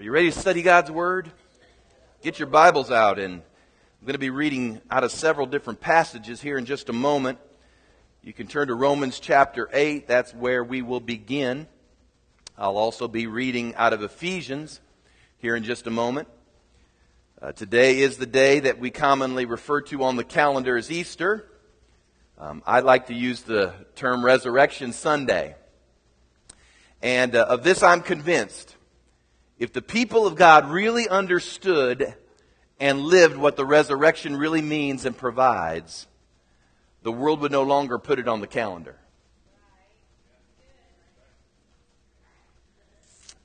Are you ready to study God's Word? Get your Bibles out, and I'm going to be reading out of several different passages here in just a moment. You can turn to Romans chapter 8, that's where we will begin. I'll also be reading out of Ephesians here in just a moment. Uh, today is the day that we commonly refer to on the calendar as Easter. Um, I like to use the term Resurrection Sunday. And uh, of this I'm convinced. If the people of God really understood and lived what the resurrection really means and provides, the world would no longer put it on the calendar.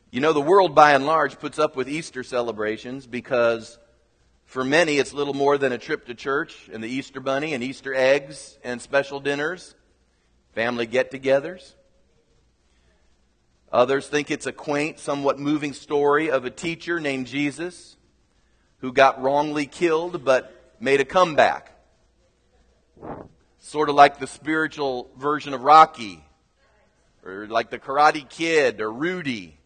You know, the world by and large puts up with Easter celebrations because for many it's little more than a trip to church and the Easter bunny and Easter eggs and special dinners, family get togethers. Others think it's a quaint, somewhat moving story of a teacher named Jesus who got wrongly killed but made a comeback. Sort of like the spiritual version of Rocky, or like the Karate Kid, or Rudy.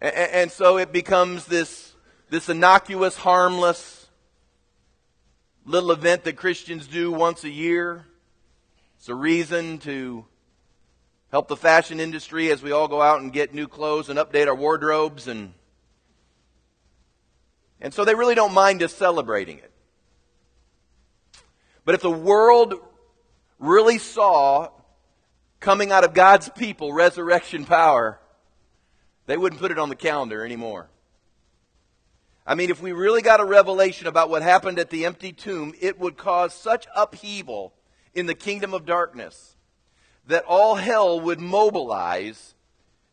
And, so it becomes this, this innocuous, harmless little event that Christians do once a year. It's a reason to help the fashion industry as we all go out and get new clothes and update our wardrobes and and so they really don't mind us celebrating it. But if the world really saw coming out of God's people resurrection power, they wouldn't put it on the calendar anymore. I mean, if we really got a revelation about what happened at the empty tomb, it would cause such upheaval in the kingdom of darkness that all hell would mobilize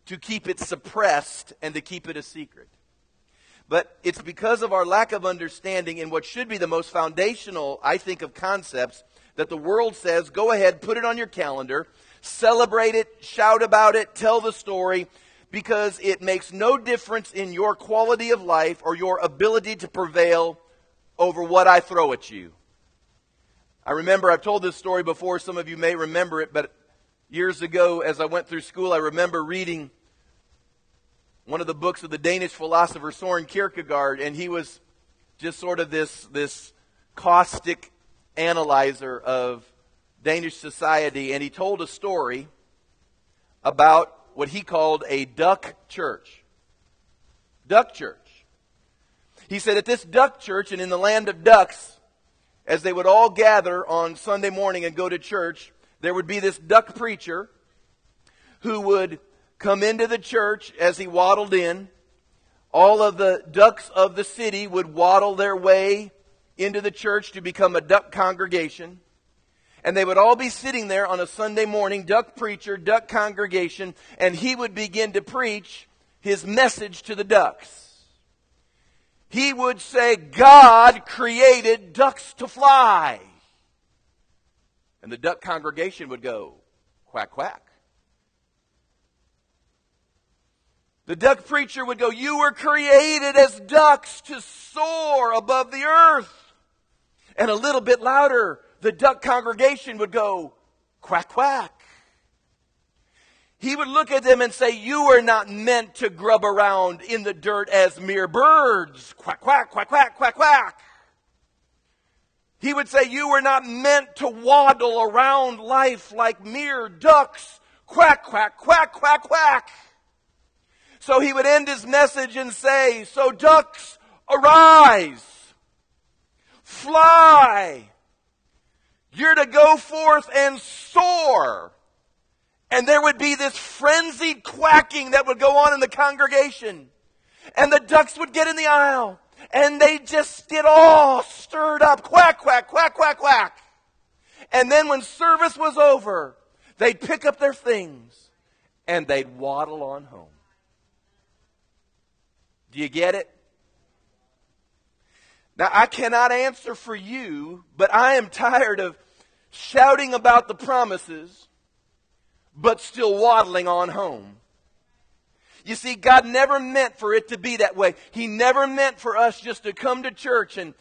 to keep it suppressed and to keep it a secret. But it's because of our lack of understanding in what should be the most foundational, I think, of concepts that the world says go ahead, put it on your calendar, celebrate it, shout about it, tell the story, because it makes no difference in your quality of life or your ability to prevail over what I throw at you. I remember, I've told this story before, some of you may remember it, but years ago, as I went through school, I remember reading one of the books of the Danish philosopher Soren Kierkegaard, and he was just sort of this, this caustic analyzer of Danish society, and he told a story about what he called a duck church. Duck church. He said at this duck church and in the land of ducks, as they would all gather on Sunday morning and go to church, there would be this duck preacher who would come into the church as he waddled in. All of the ducks of the city would waddle their way into the church to become a duck congregation. And they would all be sitting there on a Sunday morning, duck preacher, duck congregation, and he would begin to preach his message to the ducks. He would say, God created ducks to fly. And the duck congregation would go, quack, quack. The duck preacher would go, You were created as ducks to soar above the earth. And a little bit louder, the duck congregation would go, Quack, quack. He would look at them and say, You were not meant to grub around in the dirt as mere birds. Quack, quack, quack, quack, quack, quack. He would say, You were not meant to waddle around life like mere ducks. Quack, quack, quack, quack, quack. So he would end his message and say, So ducks, arise, fly. You're to go forth and soar. And there would be this frenzied quacking that would go on in the congregation. And the ducks would get in the aisle and they just get all stirred up. Quack, quack, quack, quack, quack. And then when service was over, they'd pick up their things and they'd waddle on home. Do you get it? Now, I cannot answer for you, but I am tired of shouting about the promises, but still waddling on home. You see, God never meant for it to be that way. He never meant for us just to come to church and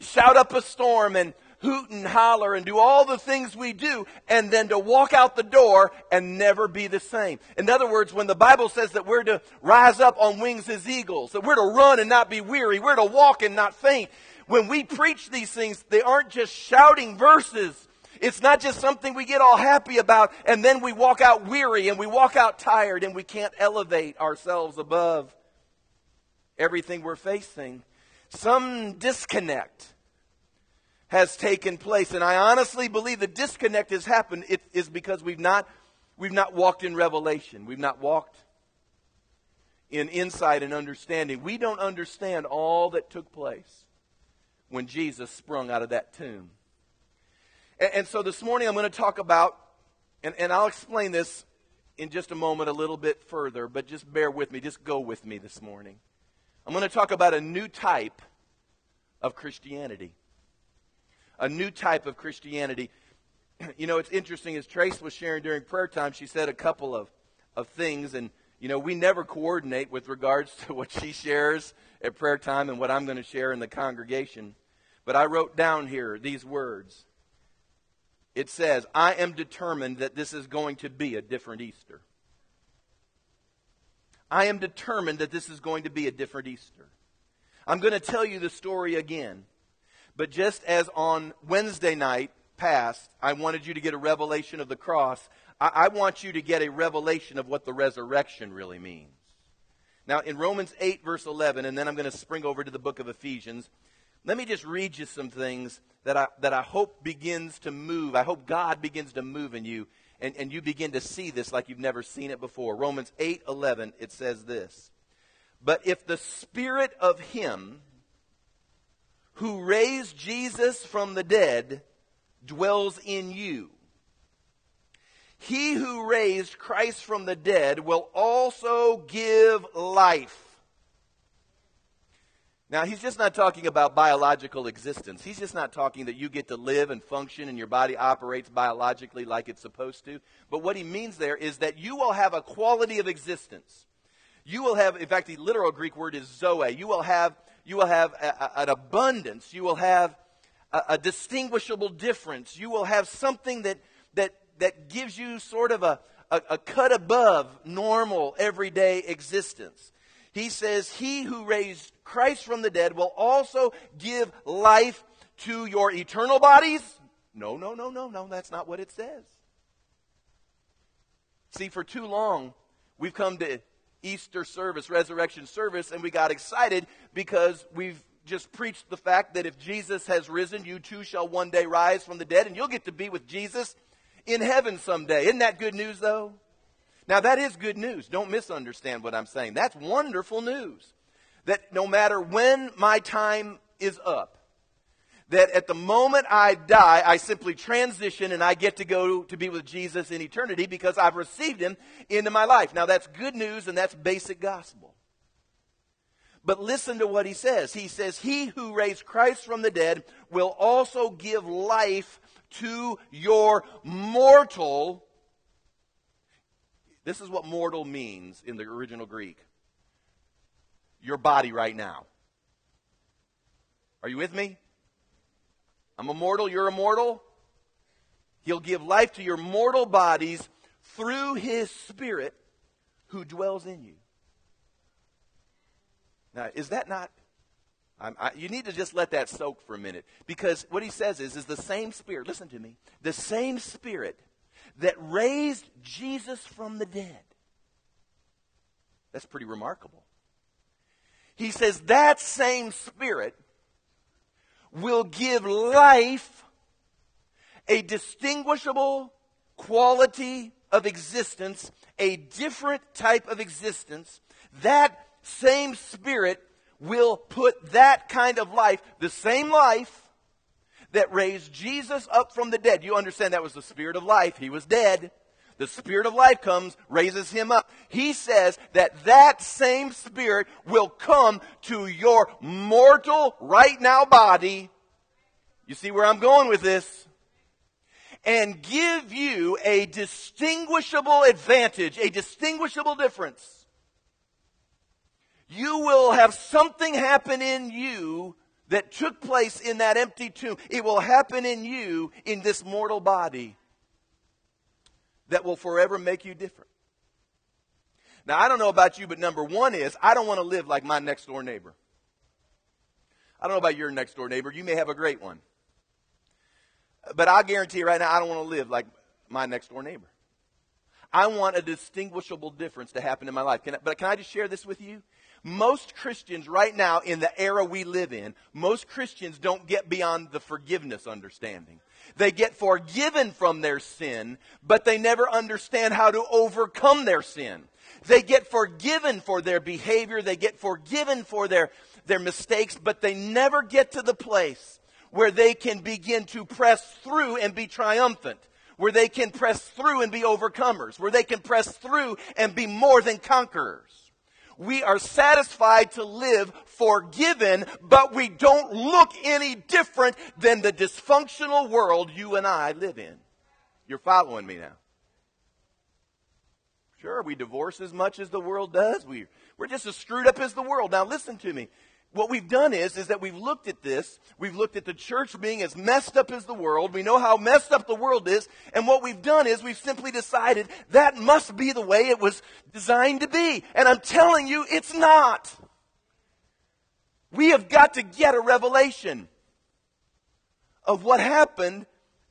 shout up a storm and hoot and holler and do all the things we do and then to walk out the door and never be the same. In other words, when the Bible says that we're to rise up on wings as eagles, that we're to run and not be weary, we're to walk and not faint. When we preach these things, they aren't just shouting verses. It's not just something we get all happy about and then we walk out weary and we walk out tired and we can't elevate ourselves above everything we're facing. Some disconnect has taken place. And I honestly believe the disconnect has happened it is because we've not, we've not walked in revelation. We've not walked in insight and understanding. We don't understand all that took place when Jesus sprung out of that tomb. And, and so this morning I'm going to talk about, and, and I'll explain this in just a moment a little bit further, but just bear with me. Just go with me this morning. I'm going to talk about a new type of Christianity. A new type of Christianity. You know, it's interesting, as Trace was sharing during prayer time, she said a couple of, of things, and, you know, we never coordinate with regards to what she shares at prayer time and what I'm going to share in the congregation. But I wrote down here these words it says, I am determined that this is going to be a different Easter. I am determined that this is going to be a different Easter. I'm going to tell you the story again. But just as on Wednesday night past, I wanted you to get a revelation of the cross, I, I want you to get a revelation of what the resurrection really means. Now, in Romans 8, verse 11, and then I'm going to spring over to the book of Ephesians, let me just read you some things that I, that I hope begins to move. I hope God begins to move in you and, and you begin to see this like you've never seen it before. Romans 8 11, it says this. But if the spirit of him who raised Jesus from the dead dwells in you, he who raised Christ from the dead will also give life now, he's just not talking about biological existence. He's just not talking that you get to live and function and your body operates biologically like it's supposed to. But what he means there is that you will have a quality of existence. You will have, in fact, the literal Greek word is zoe. You will have, you will have a, a, an abundance. You will have a, a distinguishable difference. You will have something that, that, that gives you sort of a, a cut above normal, everyday existence. He says, He who raised Christ from the dead will also give life to your eternal bodies? No, no, no, no, no. That's not what it says. See, for too long, we've come to Easter service, resurrection service, and we got excited because we've just preached the fact that if Jesus has risen, you too shall one day rise from the dead, and you'll get to be with Jesus in heaven someday. Isn't that good news, though? Now, that is good news. Don't misunderstand what I'm saying. That's wonderful news that no matter when my time is up, that at the moment I die, I simply transition and I get to go to be with Jesus in eternity because I've received him into my life. Now that's good news and that's basic gospel. But listen to what he says. He says, He who raised Christ from the dead will also give life to your mortal. This is what mortal means in the original Greek your body right now. Are you with me? I'm immortal, you're immortal. He'll give life to your mortal bodies through his spirit who dwells in you. Now, is that not I, you need to just let that soak for a minute because what he says is is the same spirit listen to me the same spirit that raised jesus from the dead that's pretty remarkable he says that same Spirit will give life a distinguishable quality of existence, a different type of existence. That same Spirit will put that kind of life, the same life that raised Jesus up from the dead. You understand that was the Spirit of life. He was dead the Spirit of life comes, raises him up. He says that that same Spirit will come to your mortal, right now body. You see where I'm going with this? And give you a distinguishable advantage, a distinguishable difference. You will have something happen in you that took place in that empty tomb, it will happen in you in this mortal body that will forever make you different. Now, I don't know about you, but number one is I don't want to live like my next door neighbor. I don't know about your next door neighbor. You may have a great one. But I guarantee right now, I don't want to live like my next door neighbor. I want a distinguishable difference to happen in my life. Can I, but can I just share this with you? Most Christians right now in the era we live in, most Christians don't get beyond the forgiveness understanding. They get forgiven from their sin, but they never understand how to overcome their sin. They get forgiven for their behavior, they get forgiven for their, their mistakes, but they never get to the place where they can begin to press through and be triumphant where they can press through and be overcomers, where they can press through and be more than conquerors. We are satisfied to live forgiven, but we don't look any different than the dysfunctional world you and I live in. You're following me now. Sure, we divorce as much as the world does. We, we're just as screwed up as the world. Now listen to me what we've done is, is that we've looked at this. We've looked at the church being as messed up as the world. We know how messed up the world is. And what we've done is we've simply decided that must be the way it was designed to be. And I'm telling you, it's not. We have got to get a revelation of what happened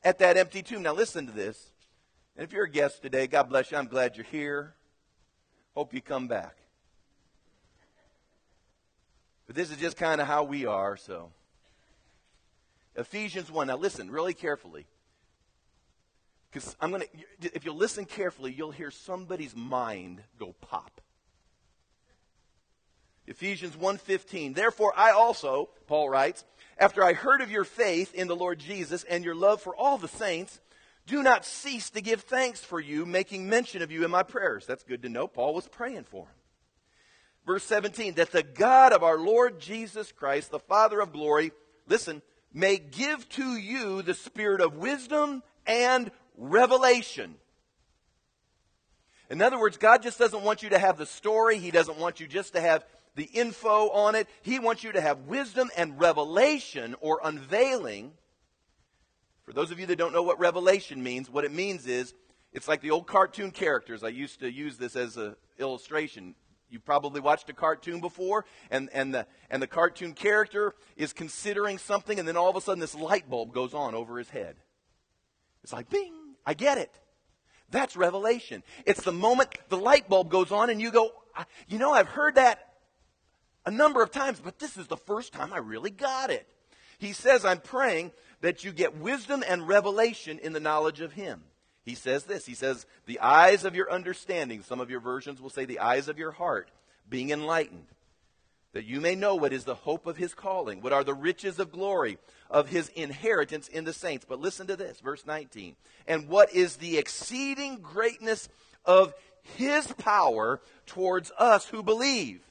at that empty tomb. Now listen to this. And if you're a guest today, God bless you. I'm glad you're here. Hope you come back. But this is just kind of how we are, so. Ephesians 1. Now listen really carefully. Because I'm going to, if you listen carefully, you'll hear somebody's mind go pop. Ephesians 1:15 Therefore I also Paul writes after I heard of your faith in the Lord Jesus and your love for all the saints do not cease to give thanks for you making mention of you in my prayers that's good to know Paul was praying for him Verse 17, that the God of our Lord Jesus Christ, the Father of glory, listen, may give to you the spirit of wisdom and revelation. In other words, God just doesn't want you to have the story. He doesn't want you just to have the info on it. He wants you to have wisdom and revelation or unveiling. For those of you that don't know what revelation means, what it means is it's like the old cartoon characters. I used to use this as an illustration. You've probably watched a cartoon before, and, and, the, and the cartoon character is considering something, and then all of a sudden this light bulb goes on over his head. It's like, bing, I get it. That's revelation. It's the moment the light bulb goes on, and you go, you know, I've heard that a number of times, but this is the first time I really got it. He says, I'm praying that you get wisdom and revelation in the knowledge of Him he says this. He says, the eyes of your understanding, some of your versions will say the eyes of your heart, being enlightened, that you may know what is the hope of his calling, what are the riches of glory of his inheritance in the saints. But listen to this, verse 19. And what is the exceeding greatness of his power towards us who believe?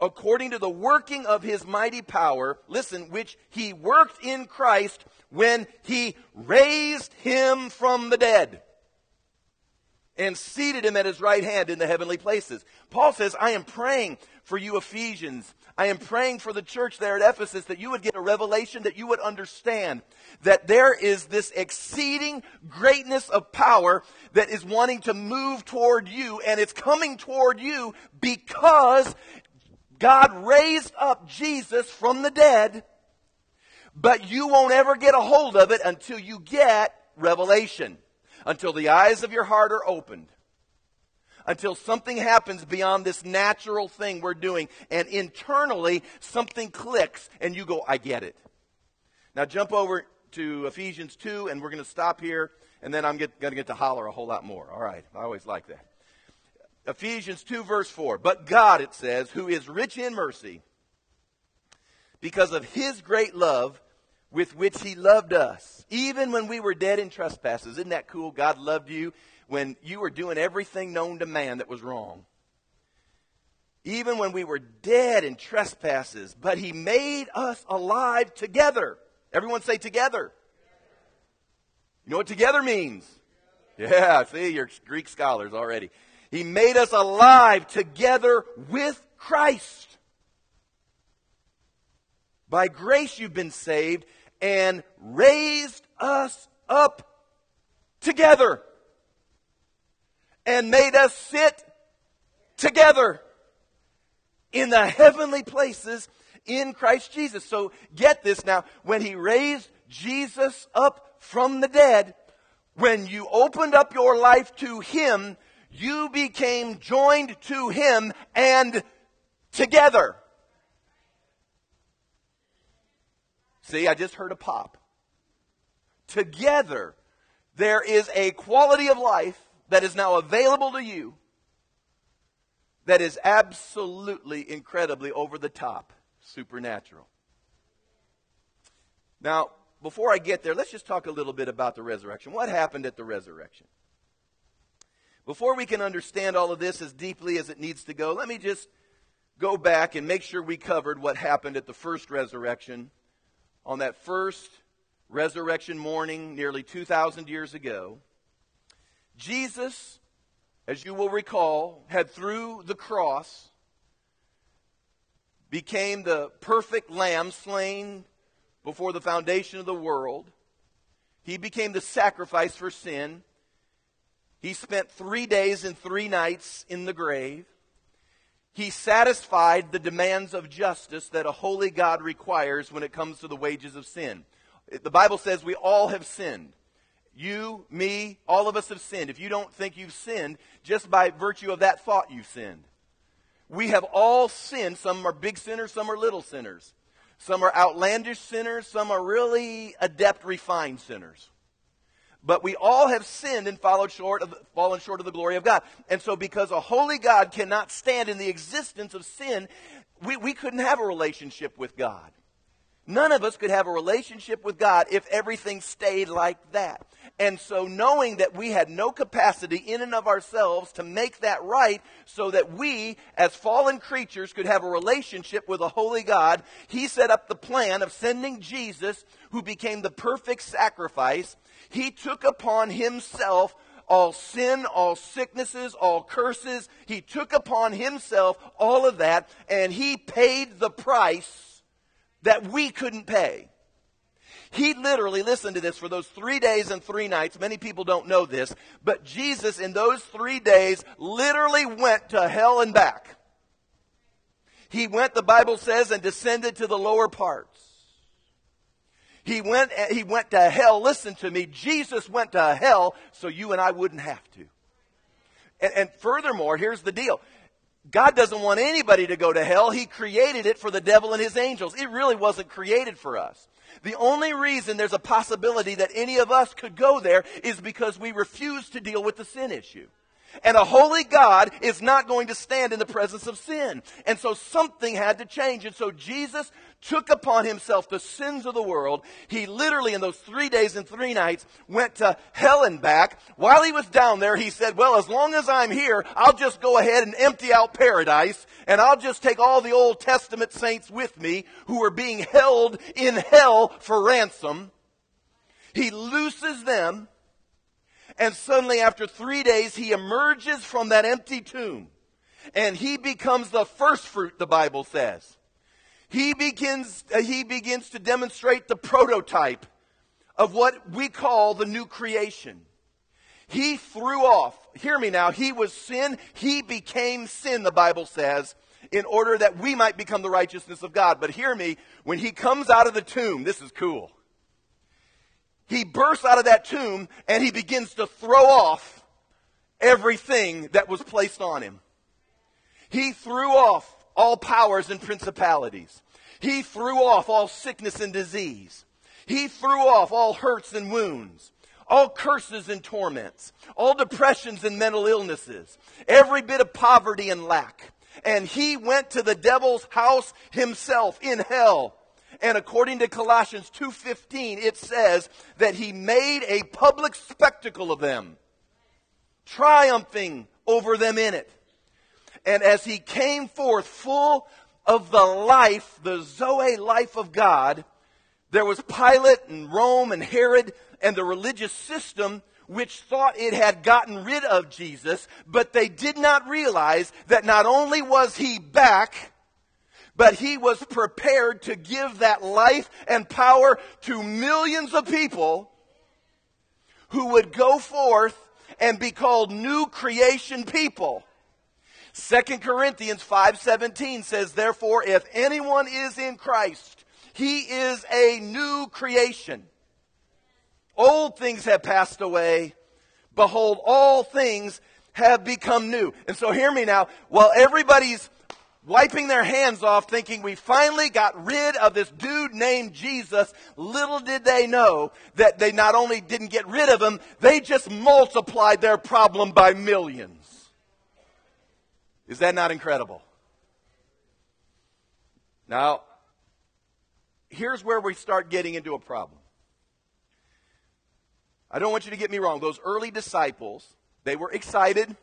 According to the working of his mighty power, listen, which he worked in Christ when he raised him from the dead and seated him at his right hand in the heavenly places. Paul says, I am praying for you, Ephesians. I am praying for the church there at Ephesus that you would get a revelation, that you would understand that there is this exceeding greatness of power that is wanting to move toward you, and it's coming toward you because God raised up Jesus from the dead but you won't ever get a hold of it until you get revelation, until the eyes of your heart are opened, until something happens beyond this natural thing we're doing, and internally something clicks and you go, I get it. Now jump over to Ephesians 2, and we're going to stop here, and then I'm going to get to holler a whole lot more. All right, I always like that. Ephesians 2, verse 4. But God, it says, who is rich in mercy, because of his great love with which he loved us, even when we were dead in trespasses. Isn't that cool? God loved you when you were doing everything known to man that was wrong. Even when we were dead in trespasses, but he made us alive together. Everyone say together. You know what together means? Yeah, see, you're Greek scholars already. He made us alive together with Christ By grace you've been saved and raised us up together and made us sit together in the heavenly places in Christ Jesus. So get this now. When he raised Jesus up from the dead, when you opened up your life to him, you became joined to him and together. See, I just heard a pop. Together, there is a quality of life that is now available to you that is absolutely, incredibly over the top, supernatural. Now, before I get there, let's just talk a little bit about the resurrection. What happened at the resurrection? Before we can understand all of this as deeply as it needs to go, let me just go back and make sure we covered what happened at the first resurrection on that first resurrection morning nearly 2,000 years ago. Jesus as you will recall, had through the cross became the perfect lamb slain before the foundation of the world. He became the sacrifice for sin. He spent three days and three nights in the grave. He satisfied the demands of justice that a holy God requires when it comes to the wages of sin. The Bible says we all have sinned. You, me, all of us have sinned. If you don't think you've sinned, just by virtue of that thought, you've sinned. We have all sinned. Some are big sinners, some are little sinners. Some are outlandish sinners, some are really adept, refined sinners. But we all have sinned and followed short of, fallen short of the glory of God. And so, because a holy God cannot stand in the existence of sin, we, we couldn't have a relationship with God. None of us could have a relationship with God if everything stayed like that. And so, knowing that we had no capacity in and of ourselves to make that right, so that we, as fallen creatures, could have a relationship with a holy God, He set up the plan of sending Jesus, who became the perfect sacrifice. He took upon Himself all sin, all sicknesses, all curses. He took upon Himself all of that, and He paid the price that we couldn't pay. He literally, listen to this, for those three days and three nights, many people don't know this, but Jesus in those three days literally went to hell and back. He went, the Bible says, and descended to the lower parts. He went, eh, he went to hell. Listen to me. Jesus went to hell so you and I wouldn't have to. And, and furthermore, here's the deal. God doesn't want anybody to go to hell. He created it for the devil and his angels. It really wasn't created for us. The only reason there's a possibility that any of us could go there is because we refuse to deal with the sin issue. And a holy God is not going to stand in the presence of sin. And so something had to change. And so Jesus took upon himself the sins of the world. He literally, in those three days and three nights, went to hell and back. While he was down there, he said, Well, as long as I'm here, I'll just go ahead and empty out paradise, and I'll just take all the Old Testament saints with me who are being held in hell for ransom. He looses them and suddenly, after three days, he emerges from that empty tomb. And he becomes the first fruit, the Bible says. He begins, uh, he begins to demonstrate the prototype of what we call the new creation. He threw off, hear me now, he was sin. He became sin, the Bible says, in order that we might become the righteousness of God. But hear me, when he comes out of the tomb, this is cool he bursts out of that tomb and he begins to throw off everything that was placed on him. He threw off all powers and principalities. He threw off all sickness and disease. He threw off all hurts and wounds, all curses and torments, all depressions and mental illnesses, every bit of poverty and lack. And he went to the devil's house himself in hell and according to Colossians 2:15 it says that he made a public spectacle of them triumphing over them in it. And as he came forth full of the life the zoe life of God there was Pilate and Rome and Herod and the religious system which thought it had gotten rid of Jesus, but they did not realize that not only was he back, but he was prepared to give that life and power to millions of people who would go forth and be called new creation people. 2 Corinthians 5:17 says therefore if anyone is in Christ he is a new creation. Old things have passed away behold all things have become new. And so hear me now while everybody's wiping their hands off thinking we finally got rid of this dude named Jesus. Little did they know that they not only didn't get rid of him, they just multiplied their problem by millions. Is that not incredible? Now, here's where we start getting into a problem. I don't want you to get me wrong. Those early disciples, they were excited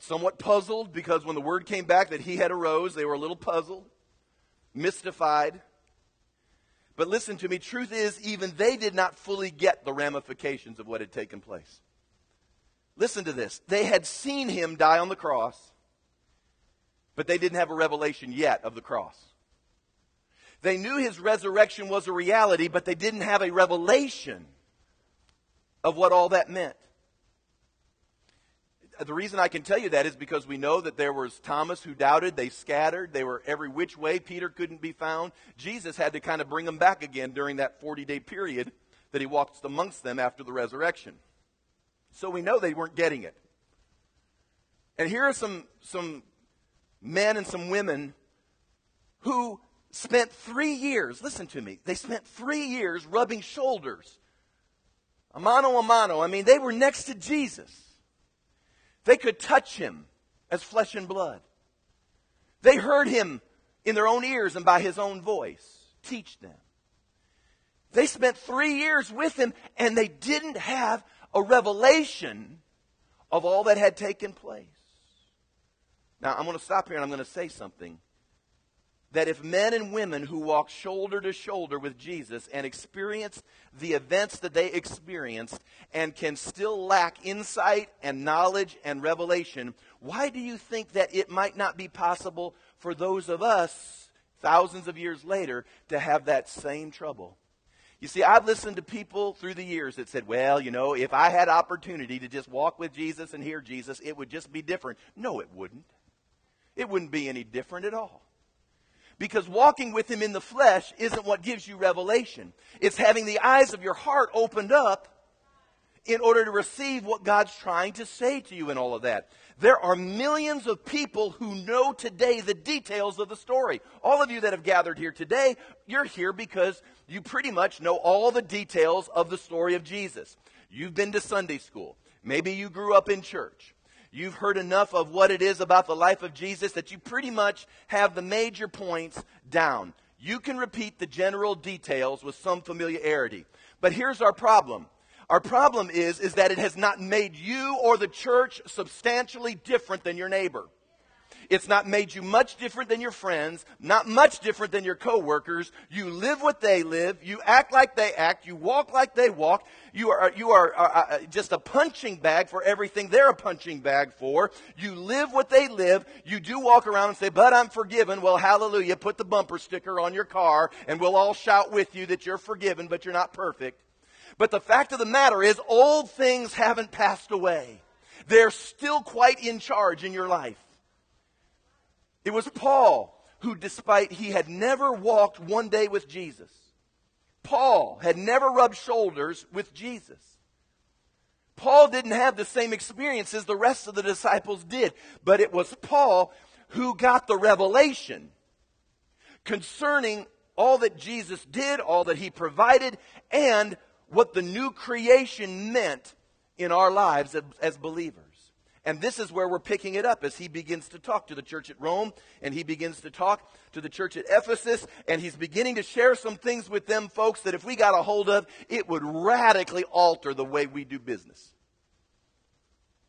somewhat puzzled because when the word came back that he had arose, they were a little puzzled, mystified. But listen to me, truth is, even they did not fully get the ramifications of what had taken place. Listen to this. They had seen him die on the cross, but they didn't have a revelation yet of the cross. They knew his resurrection was a reality, but they didn't have a revelation of what all that meant the reason I can tell you that is because we know that there was Thomas who doubted. They scattered. They were every which way. Peter couldn't be found. Jesus had to kind of bring them back again during that 40 day period that he walked amongst them after the resurrection. So we know they weren't getting it. And here are some, some men and some women who spent three years, listen to me, they spent three years rubbing shoulders. A mano a mano. I mean, they were next to Jesus. They could touch him as flesh and blood. They heard him in their own ears and by his own voice teach them. They spent three years with him and they didn't have a revelation of all that had taken place. Now, I'm going to stop here and I'm going to say something that if men and women who walk shoulder to shoulder with Jesus and experience the events that they experienced and can still lack insight and knowledge and revelation, why do you think that it might not be possible for those of us thousands of years later to have that same trouble? You see, I've listened to people through the years that said, well, you know, if I had opportunity to just walk with Jesus and hear Jesus, it would just be different. No, it wouldn't. It wouldn't be any different at all. Because walking with Him in the flesh isn't what gives you revelation. It's having the eyes of your heart opened up in order to receive what God's trying to say to you and all of that. There are millions of people who know today the details of the story. All of you that have gathered here today, you're here because you pretty much know all the details of the story of Jesus. You've been to Sunday school. Maybe you grew up in church. You've heard enough of what it is about the life of Jesus that you pretty much have the major points down. You can repeat the general details with some familiarity. But here's our problem. Our problem is, is that it has not made you or the church substantially different than your neighbor. It's not made you much different than your friends, not much different than your coworkers. You live what they live. You act like they act. You walk like they walk. You are, you are uh, just a punching bag for everything they're a punching bag for. You live what they live. You do walk around and say, but I'm forgiven. Well, hallelujah. Put the bumper sticker on your car and we'll all shout with you that you're forgiven, but you're not perfect. But the fact of the matter is, old things haven't passed away. They're still quite in charge in your life. It was Paul who, despite he had never walked one day with Jesus, Paul had never rubbed shoulders with Jesus. Paul didn't have the same experiences the rest of the disciples did, but it was Paul who got the revelation concerning all that Jesus did, all that he provided, and what the new creation meant in our lives as, as believers. And this is where we're picking it up as he begins to talk to the church at Rome and he begins to talk to the church at Ephesus and he's beginning to share some things with them folks that if we got a hold of, it would radically alter the way we do business.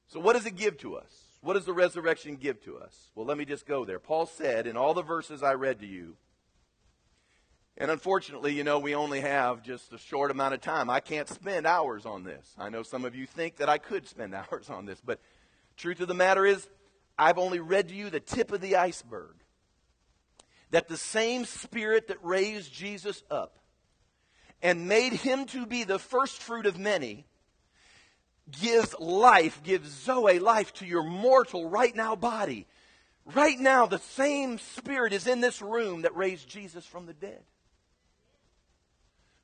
So what does it give to us? What does the resurrection give to us? Well, let me just go there. Paul said in all the verses I read to you, and unfortunately, you know, we only have just a short amount of time. I can't spend hours on this. I know some of you think that I could spend hours on this, but Truth of the matter is, I've only read to you the tip of the iceberg that the same Spirit that raised Jesus up and made him to be the first fruit of many gives life, gives Zoe life to your mortal right now body. Right now, the same Spirit is in this room that raised Jesus from the dead.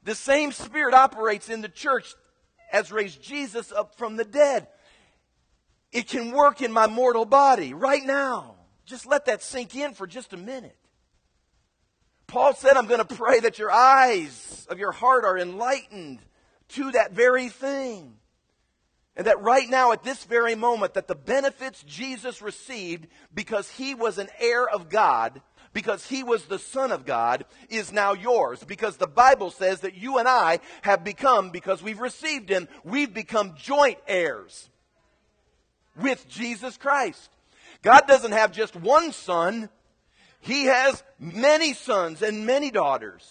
The same Spirit operates in the church as raised Jesus up from the dead. It can work in my mortal body right now. Just let that sink in for just a minute. Paul said, I'm going to pray that your eyes of your heart are enlightened to that very thing. And that right now, at this very moment, that the benefits Jesus received because he was an heir of God, because he was the Son of God, is now yours. Because the Bible says that you and I have become, because we've received him, we've become joint heirs with Jesus Christ. God doesn't have just one son, He has many sons and many daughters.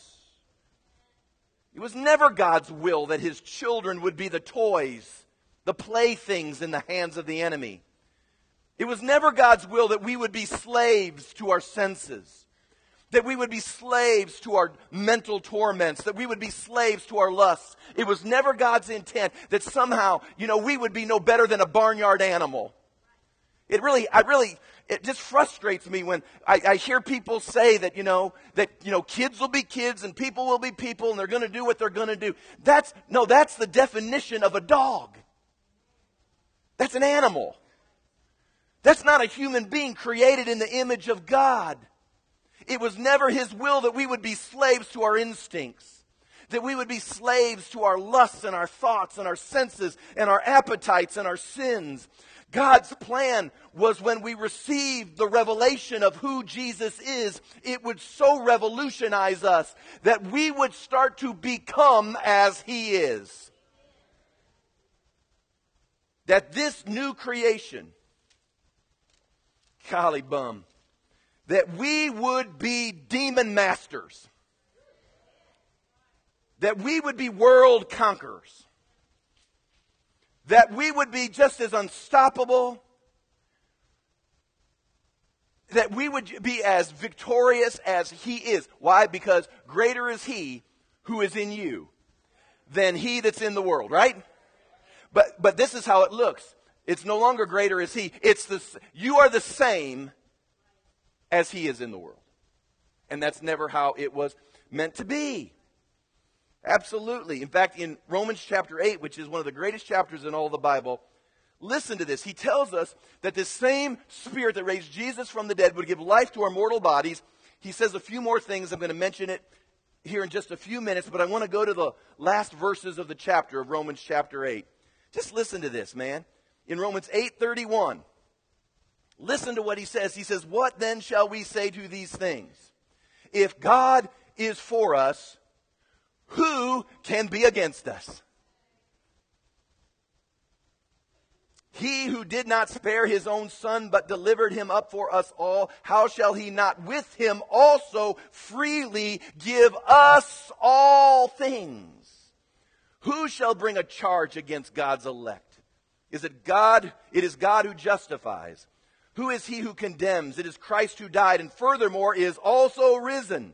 It was never God's will that His children would be the toys, the playthings in the hands of the enemy. It was never God's will that we would be slaves to our senses, that we would be slaves to our mental torments, that we would be slaves to our lusts. It was never God's intent that somehow, you know, we would be no better than a barnyard animal. It really, I really, it just frustrates me when I, I, hear people say that, you know, that, you know, kids will be kids and people will be people and they're going to do what they're going to do. That's, no, that's the definition of a dog. That's an animal. That's not a human being created in the image of God. It was never His will that we would be slaves to our instincts, that we would be slaves to our lusts and our thoughts and our senses and our appetites and our sins. God's plan was when we received the revelation of who Jesus is, it would so revolutionize us that we would start to become as He is. That this new creation, golly bum, that we would be demon masters, that we would be world conquerors that we would be just as unstoppable, that we would be as victorious as He is. Why? Because greater is He who is in you than He that's in the world, right? But, but this is how it looks. It's no longer greater is He. It's the, you are the same as He is in the world. And that's never how it was meant to be. Absolutely. In fact, in Romans chapter 8, which is one of the greatest chapters in all the Bible, listen to this. He tells us that this same Spirit that raised Jesus from the dead would give life to our mortal bodies. He says a few more things. I'm going to mention it here in just a few minutes, but I want to go to the last verses of the chapter of Romans chapter 8. Just listen to this, man. In Romans 8:31, listen to what he says. He says, "What then shall we say to these things? If God is for us, who can be against us? He who did not spare his own son, but delivered him up for us all, how shall he not with him also freely give us all things? Who shall bring a charge against God's elect? Is it God? It is God who justifies. Who is he who condemns? It is Christ who died and furthermore is also risen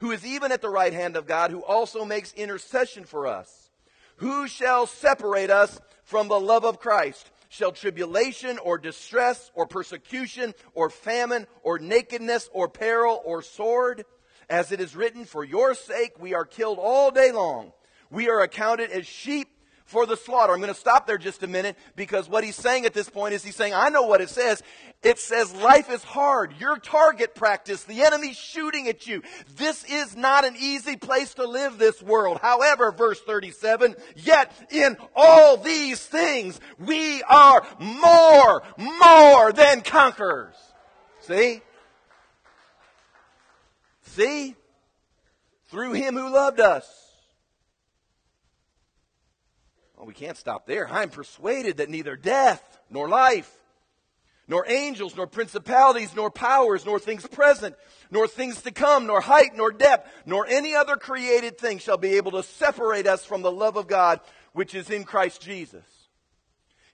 who is even at the right hand of God, who also makes intercession for us. Who shall separate us from the love of Christ? Shall tribulation or distress or persecution or famine or nakedness or peril or sword? As it is written, for your sake we are killed all day long. We are accounted as sheep for the slaughter. I'm going to stop there just a minute because what he's saying at this point is he's saying, I know what it says. It says life is hard. You're target practice, the enemy's shooting at you. This is not an easy place to live this world. However, verse 37, yet in all these things we are more, more than conquerors. See? See? Through him who loved us. Well, we can't stop there. I'm persuaded that neither death, nor life, nor angels, nor principalities, nor powers, nor things present, nor things to come, nor height, nor depth, nor any other created thing shall be able to separate us from the love of God which is in Christ Jesus.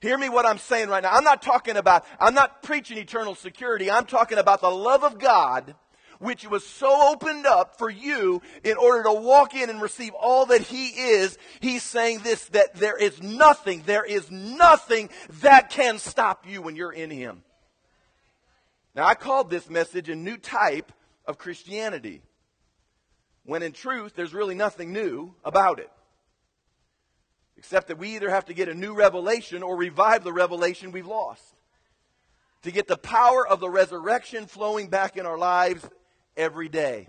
Hear me what I'm saying right now. I'm not talking about, I'm not preaching eternal security. I'm talking about the love of God which was so opened up for you in order to walk in and receive all that He is, He's saying this, that there is nothing, there is nothing that can stop you when you're in Him. Now, I called this message a new type of Christianity, when in truth, there's really nothing new about it. Except that we either have to get a new revelation or revive the revelation we've lost. To get the power of the resurrection flowing back in our lives every day.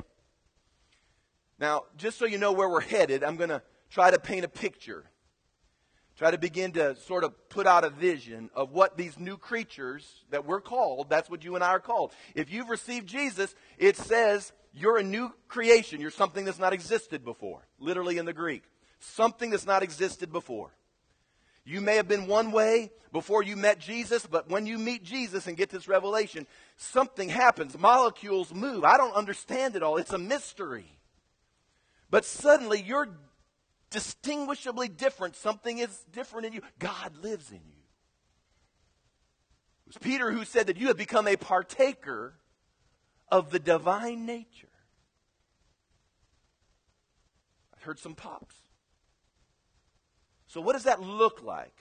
Now, just so you know where we're headed, I'm going to try to paint a picture. Try to begin to sort of put out a vision of what these new creatures that we're called, that's what you and I are called. If you've received Jesus, it says you're a new creation. You're something that's not existed before, literally in the Greek something that's not existed before. You may have been one way before you met Jesus, but when you meet Jesus and get this revelation, something happens. Molecules move. I don't understand it all. It's a mystery. But suddenly you're distinguishably different. Something is different in you. God lives in you. It was Peter who said that you have become a partaker of the divine nature. I heard some pops. So, what does that look like?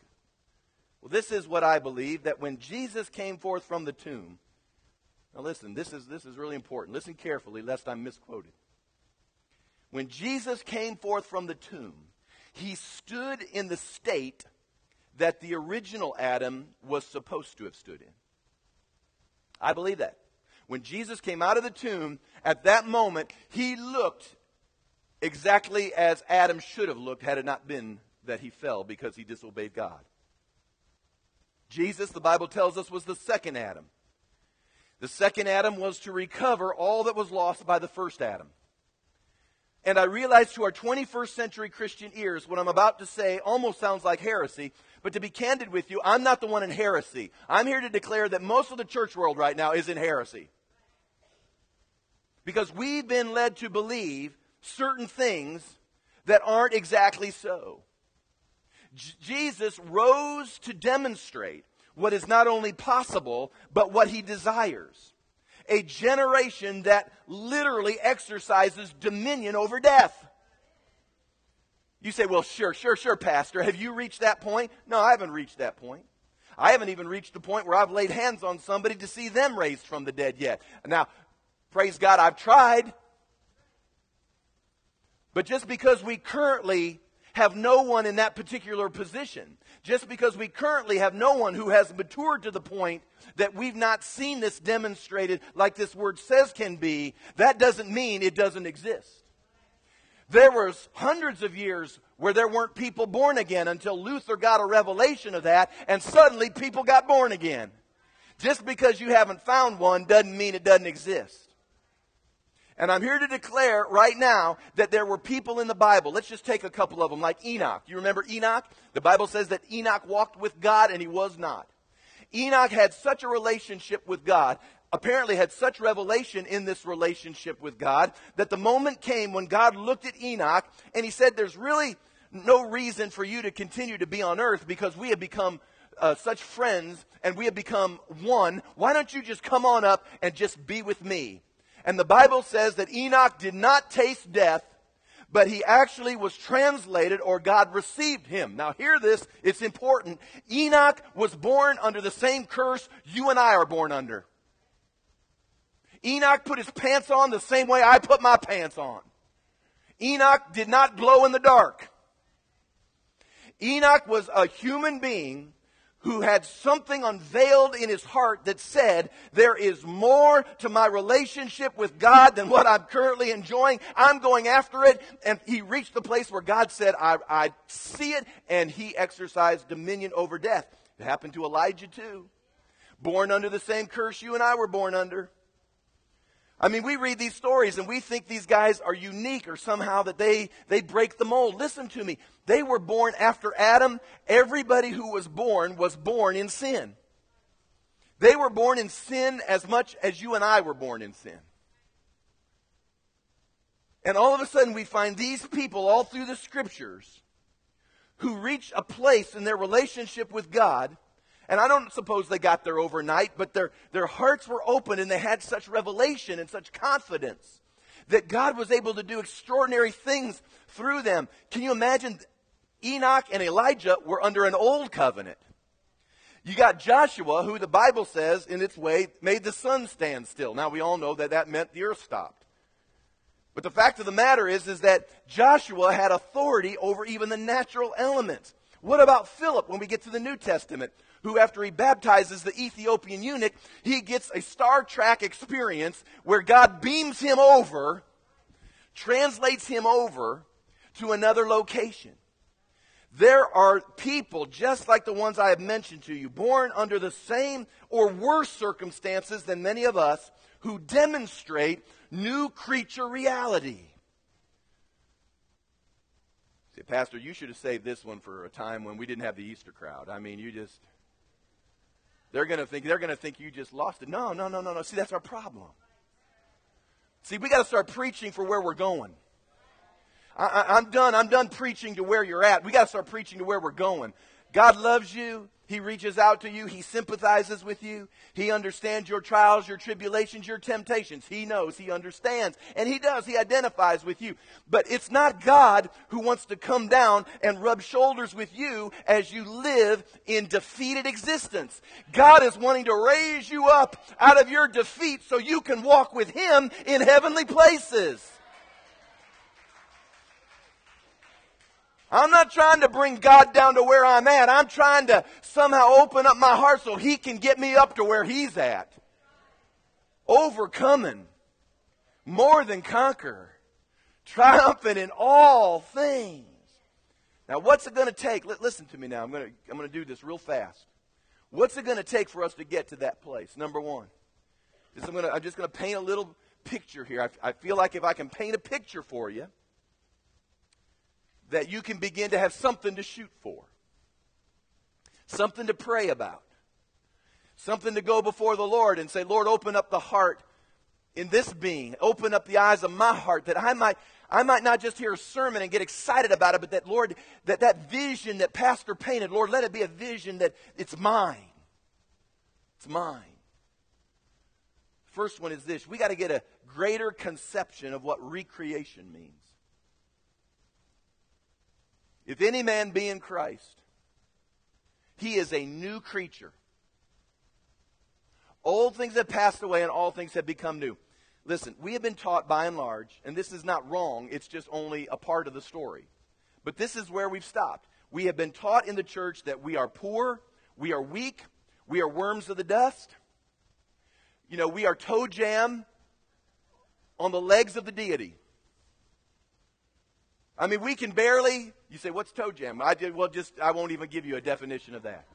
Well, this is what I believe that when Jesus came forth from the tomb, now listen, this is, this is really important. Listen carefully, lest I'm misquoted. When Jesus came forth from the tomb, he stood in the state that the original Adam was supposed to have stood in. I believe that. When Jesus came out of the tomb, at that moment, he looked exactly as Adam should have looked had it not been that he fell because he disobeyed God. Jesus, the Bible tells us, was the second Adam. The second Adam was to recover all that was lost by the first Adam. And I realize to our 21st century Christian ears, what I'm about to say almost sounds like heresy. But to be candid with you, I'm not the one in heresy. I'm here to declare that most of the church world right now is in heresy. Because we've been led to believe certain things that aren't exactly so. Jesus rose to demonstrate what is not only possible, but what he desires. A generation that literally exercises dominion over death. You say, well, sure, sure, sure, Pastor. Have you reached that point? No, I haven't reached that point. I haven't even reached the point where I've laid hands on somebody to see them raised from the dead yet. Now, praise God, I've tried. But just because we currently have no one in that particular position. Just because we currently have no one who has matured to the point that we've not seen this demonstrated like this word says can be, that doesn't mean it doesn't exist. There was hundreds of years where there weren't people born again until Luther got a revelation of that and suddenly people got born again. Just because you haven't found one doesn't mean it doesn't exist. And I'm here to declare right now that there were people in the Bible. Let's just take a couple of them, like Enoch. You remember Enoch? The Bible says that Enoch walked with God and he was not. Enoch had such a relationship with God, apparently had such revelation in this relationship with God, that the moment came when God looked at Enoch and he said, There's really no reason for you to continue to be on earth because we have become uh, such friends and we have become one. Why don't you just come on up and just be with me? And the Bible says that Enoch did not taste death, but he actually was translated or God received him. Now hear this, it's important. Enoch was born under the same curse you and I are born under. Enoch put his pants on the same way I put my pants on. Enoch did not glow in the dark. Enoch was a human being who had something unveiled in his heart that said, There is more to my relationship with God than what I'm currently enjoying. I'm going after it. And he reached the place where God said, I, I see it, and he exercised dominion over death. It happened to Elijah too. Born under the same curse you and I were born under. I mean, we read these stories and we think these guys are unique or somehow that they, they break the mold. Listen to me. They were born after Adam. Everybody who was born was born in sin. They were born in sin as much as you and I were born in sin. And all of a sudden, we find these people all through the scriptures who reach a place in their relationship with God And I don't suppose they got there overnight, but their, their hearts were open and they had such revelation and such confidence that God was able to do extraordinary things through them. Can you imagine? Enoch and Elijah were under an old covenant. You got Joshua, who the Bible says, in its way, made the sun stand still. Now, we all know that that meant the earth stopped. But the fact of the matter is, is that Joshua had authority over even the natural elements. What about Philip when we get to the New Testament? Who, after he baptizes the Ethiopian eunuch, he gets a Star Trek experience where God beams him over, translates him over to another location. There are people just like the ones I have mentioned to you, born under the same or worse circumstances than many of us, who demonstrate new creature reality. Say, Pastor, you should have saved this one for a time when we didn't have the Easter crowd. I mean, you just they're going to think they're going to think you just lost it. No, no, no, no, no. See, that's our problem. See, we got to start preaching for where we're going. I, am done. I'm done preaching to where you're at. We got to start preaching to where we're going. God loves you. He reaches out to you. He sympathizes with you. He understands your trials, your tribulations, your temptations. He knows. He understands. And He does. He identifies with you. But it's not God who wants to come down and rub shoulders with you as you live in defeated existence. God is wanting to raise you up out of your defeat so you can walk with Him in heavenly places. I'm not trying to bring God down to where I'm at. I'm trying to somehow open up my heart so He can get me up to where He's at. Overcoming, more than conquer, triumphant in all things. Now, what's it going to take? Listen to me now. I'm going to, I'm going to do this real fast. What's it going to take for us to get to that place? Number one, I'm, going to, I'm just going to paint a little picture here. I, I feel like if I can paint a picture for you, that you can begin to have something to shoot for, something to pray about, something to go before the Lord and say, Lord, open up the heart in this being, open up the eyes of my heart that I might. I might not just hear a sermon and get excited about it, but that, Lord, that that vision that Pastor painted, Lord, let it be a vision that it's mine. It's mine. First one is this we got to get a greater conception of what recreation means. If any man be in Christ, he is a new creature. Old things have passed away and all things have become new. Listen, we have been taught by and large, and this is not wrong, it's just only a part of the story. But this is where we've stopped. We have been taught in the church that we are poor, we are weak, we are worms of the dust. You know, we are toe jam on the legs of the deity. I mean, we can barely. You say, what's toe jam? I did. Well, just I won't even give you a definition of that.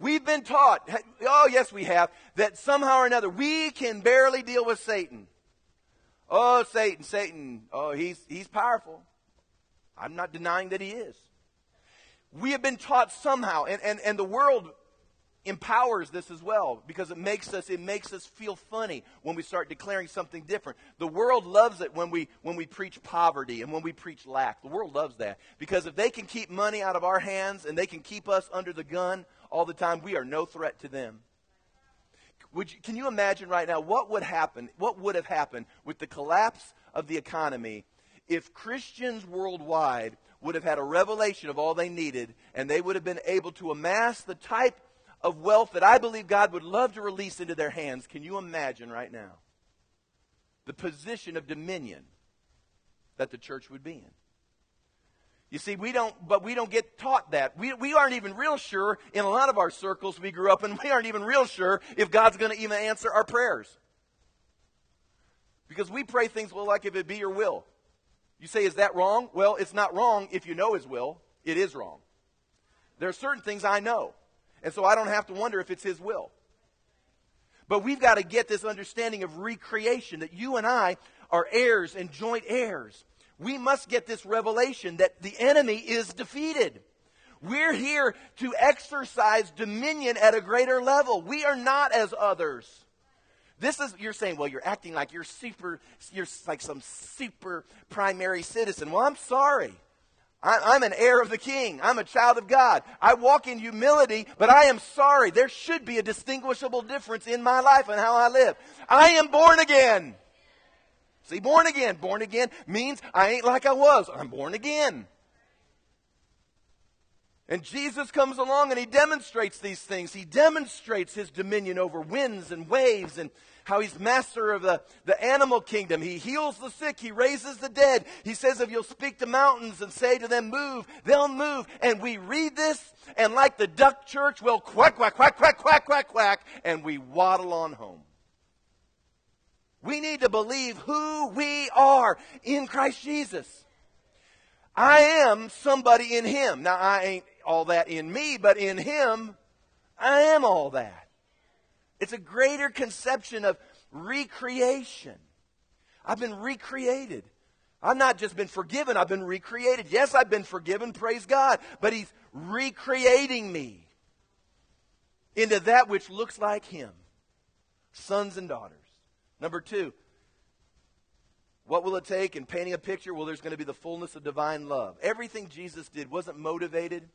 We've been taught, oh, yes, we have, that somehow or another we can barely deal with Satan. Oh, Satan, Satan, oh, he's, he's powerful. I'm not denying that he is. We have been taught somehow, and, and, and the world empowers this as well because it makes us it makes us feel funny when we start declaring something different. The world loves it when we when we preach poverty and when we preach lack. The world loves that because if they can keep money out of our hands and they can keep us under the gun all the time we are no threat to them. Would you, can you imagine right now what would happen what would have happened with the collapse of the economy if christians worldwide would have had a revelation of all they needed and they would have been able to amass the type of wealth that I believe God would love to release into their hands. Can you imagine right now the position of dominion that the church would be in? You see, we don't, but we don't get taught that. We, we aren't even real sure in a lot of our circles we grew up in, we aren't even real sure if God's going to even answer our prayers. Because we pray things, well, like if it be your will. You say, is that wrong? Well, it's not wrong if you know His will. It is wrong. There are certain things I know. And so I don't have to wonder if it's His will. But we've got to get this understanding of recreation that you and I are heirs and joint heirs. We must get this revelation that the enemy is defeated. We're here to exercise dominion at a greater level. We are not as others. This is, you're saying, well, you're acting like you're super, you're like some super primary citizen. Well, I'm sorry. I, am an heir of the king. I'm a child of God. I walk in humility, but I am sorry. There should be a distinguishable difference in my life and how I live. I am born again. See, born again. Born again means I ain't like I was. I'm born again. And Jesus comes along and he demonstrates these things. He demonstrates his dominion over winds and waves and how he's master of the, the animal kingdom. He heals the sick. He raises the dead. He says, if you'll speak to mountains and say to them, move, they'll move. And we read this, and like the duck church, we'll quack, quack, quack, quack, quack, quack, quack, and we waddle on home. We need to believe who we are in Christ Jesus. I am somebody in Him. Now, I ain't all that in me, but in Him, I am all that. It's a greater conception of recreation. I've been recreated. I've not just been forgiven, I've been recreated. Yes, I've been forgiven, praise God, but He's recreating me into that which looks like Him sons and daughters. Number two, what will it take in painting a picture? Well, there's going to be the fullness of divine love. Everything Jesus did wasn't motivated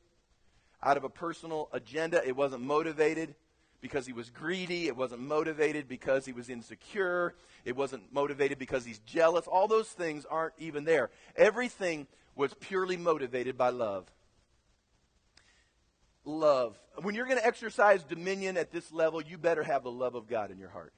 out of a personal agenda. It wasn't motivated because he was greedy. It wasn't motivated because he was insecure. It wasn't motivated because he's jealous. All those things aren't even there. Everything was purely motivated by love. Love. When you're going to exercise dominion at this level, you better have the love of God in your heart.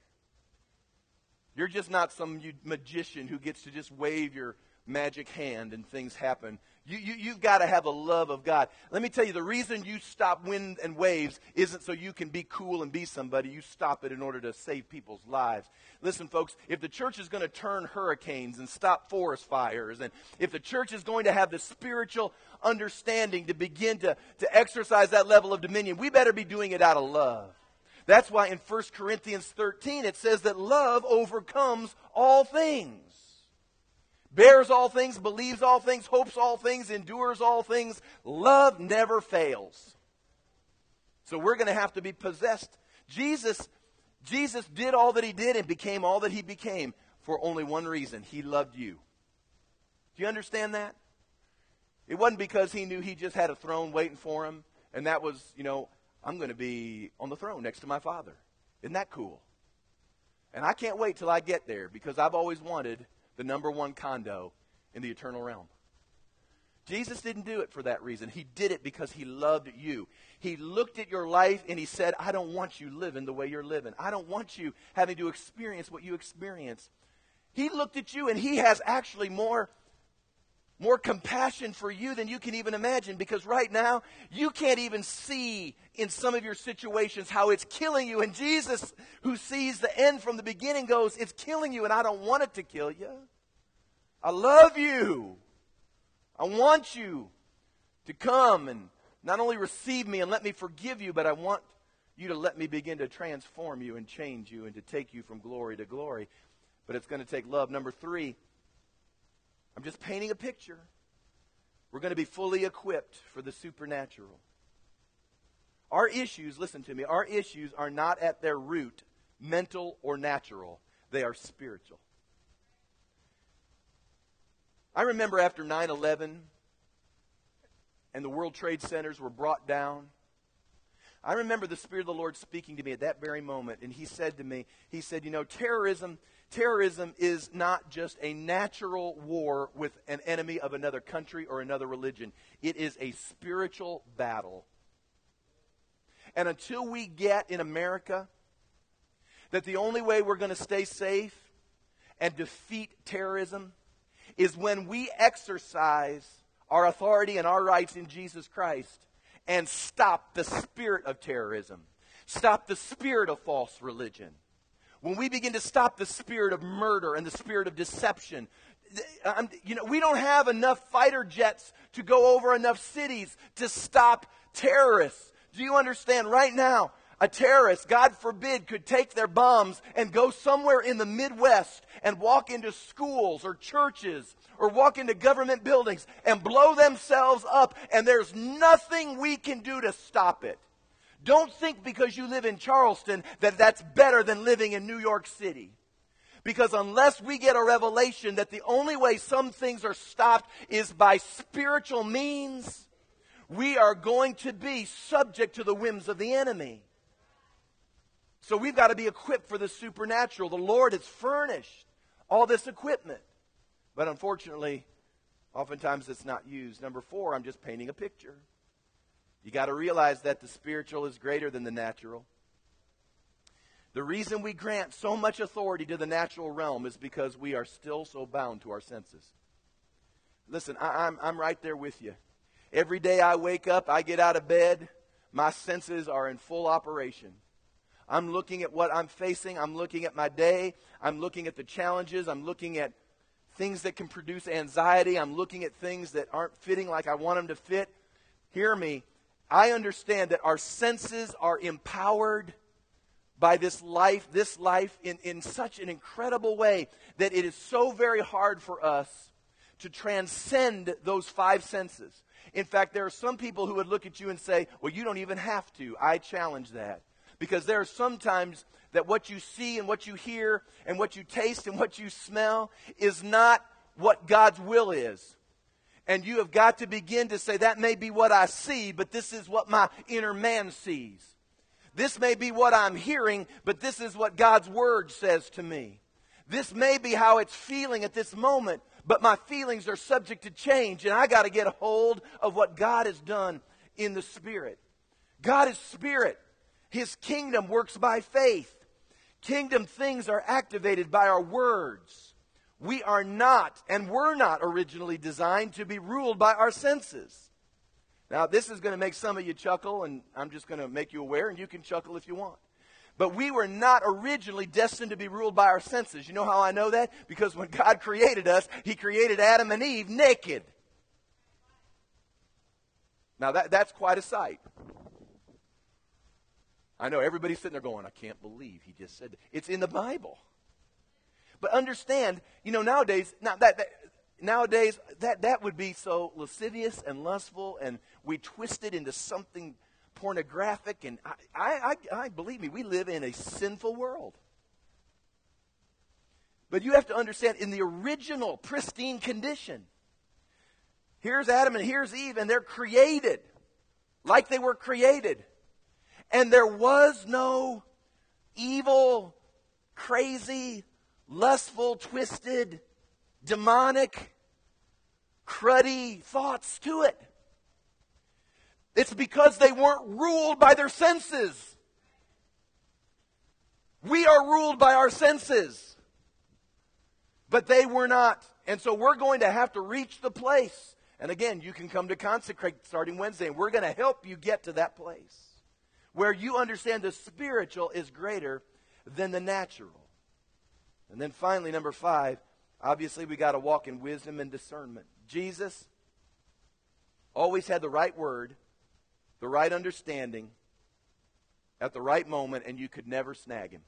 You're just not some magician who gets to just wave your magic hand and things happen. You, you, you've got to have a love of God. Let me tell you, the reason you stop wind and waves isn't so you can be cool and be somebody. You stop it in order to save people's lives. Listen, folks, if the church is going to turn hurricanes and stop forest fires, and if the church is going to have the spiritual understanding to begin to, to exercise that level of dominion, we better be doing it out of love. That's why in 1 Corinthians 13 it says that love overcomes all things bears all things, believes all things, hopes all things, endures all things. Love never fails. So we're going to have to be possessed. Jesus, Jesus did all that he did and became all that he became for only one reason. He loved you. Do you understand that? It wasn't because he knew he just had a throne waiting for him, and that was, you know, I'm going to be on the throne next to my father. Isn't that cool? And I can't wait till I get there because I've always wanted the number one condo in the eternal realm. Jesus didn't do it for that reason. He did it because he loved you. He looked at your life and he said, I don't want you living the way you're living. I don't want you having to experience what you experience. He looked at you and he has actually more more compassion for you than you can even imagine because right now you can't even see in some of your situations how it's killing you. And Jesus, who sees the end from the beginning, goes, It's killing you, and I don't want it to kill you. I love you. I want you to come and not only receive me and let me forgive you, but I want you to let me begin to transform you and change you and to take you from glory to glory. But it's going to take love. Number three, I'm just painting a picture. We're going to be fully equipped for the supernatural. Our issues, listen to me, our issues are not at their root mental or natural, they are spiritual. I remember after 9 11 and the World Trade Centers were brought down, I remember the Spirit of the Lord speaking to me at that very moment, and He said to me, He said, You know, terrorism terrorism is not just a natural war with an enemy of another country or another religion, it is a spiritual battle. And until we get in America that the only way we're going to stay safe and defeat terrorism is when we exercise our authority and our rights in Jesus Christ and stop the spirit of terrorism, stop the spirit of false religion when we begin to stop the spirit of murder and the spirit of deception, um, you know, we don't have enough fighter jets to go over enough cities to stop terrorists. Do you understand? Right now, a terrorist, God forbid, could take their bombs and go somewhere in the Midwest and walk into schools or churches or walk into government buildings and blow themselves up, and there's nothing we can do to stop it. Don't think because you live in Charleston that that's better than living in New York City. Because unless we get a revelation that the only way some things are stopped is by spiritual means, we are going to be subject to the whims of the enemy. So we've got to be equipped for the supernatural. The Lord has furnished all this equipment. But unfortunately, oftentimes it's not used. Number four, I'm just painting a picture. You got to realize that the spiritual is greater than the natural. The reason we grant so much authority to the natural realm is because we are still so bound to our senses. Listen, I, am I'm, I'm right there with you. Every day I wake up, I get out of bed, my senses are in full operation. I'm looking at what I'm facing. I'm looking at my day. I'm looking at the challenges. I'm looking at things that can produce anxiety. I'm looking at things that aren't fitting like I want them to fit. Hear me. I understand that our senses are empowered by this life, this life in, in such an incredible way that it is so very hard for us to transcend those five senses. In fact, there are some people who would look at you and say, Well, you don't even have to. I challenge that. Because there are sometimes that what you see and what you hear and what you taste and what you smell is not what God's will is. And you have got to begin to say, That may be what I see, but this is what my inner man sees. This may be what I'm hearing, but this is what God's Word says to me. This may be how it's feeling at this moment, but my feelings are subject to change, and I got to get a hold of what God has done in the Spirit. God is Spirit. His kingdom works by faith. Kingdom things are activated by our words. We are not, and were not originally designed to be ruled by our senses. Now, this is going to make some of you chuckle, and I'm just going to make you aware, and you can chuckle if you want. But we were not originally destined to be ruled by our senses. You know how I know that? Because when God created us, He created Adam and Eve naked. Now, that, that's quite a sight. I know everybody's sitting there going, I can't believe he just said that. It's in the Bible. But understand, you know, nowadays, now that, that nowadays that, that would be so lascivious and lustful and we twist it into something pornographic and I, I, I, I believe me we live in a sinful world. But you have to understand in the original pristine condition here's adam and here's eve and they're created like they were created. And there was no evil crazy lustful twisted demonic, cruddy thoughts to it. It's because they weren't ruled by their senses. We are ruled by our senses, but they were not. And so we're going to have to reach the place. And again, you can come to consecrate starting Wednesday, and we're going to help you get to that place where you understand the spiritual is greater than the natural. And then finally, number five, Obviously, we got to walk in wisdom and discernment. Jesus always had the right word, the right understanding at the right moment, and you could never snag him.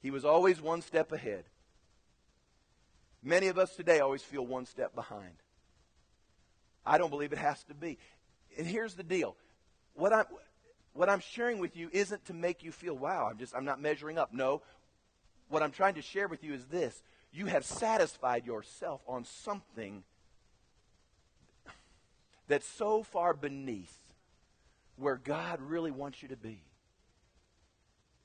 He was always one step ahead. Many of us today always feel one step behind. I don't believe it has to be. And here's the deal. What I'm what I'm sharing with you isn't to make you feel, wow, I'm just I'm not measuring up. No, what I'm trying to share with you is this you have satisfied yourself on something that's so far beneath where God really wants you to be.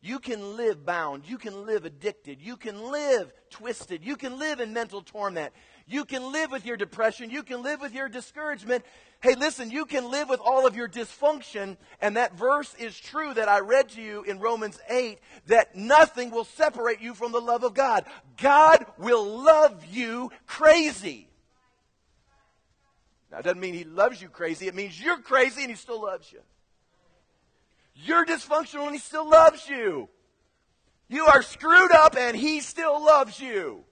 You can live bound. You can live addicted. You can live twisted. You can live in mental torment. You can live with your depression. You can live with your discouragement. Hey, listen, you can live with all of your dysfunction. And that verse is true that I read to you in Romans 8 that nothing will separate you from the love of God. God will love you crazy. Now, it doesn't mean He loves you crazy. It means you're crazy and He still loves you. You're dysfunctional and He still loves you. You are screwed up and He still loves you.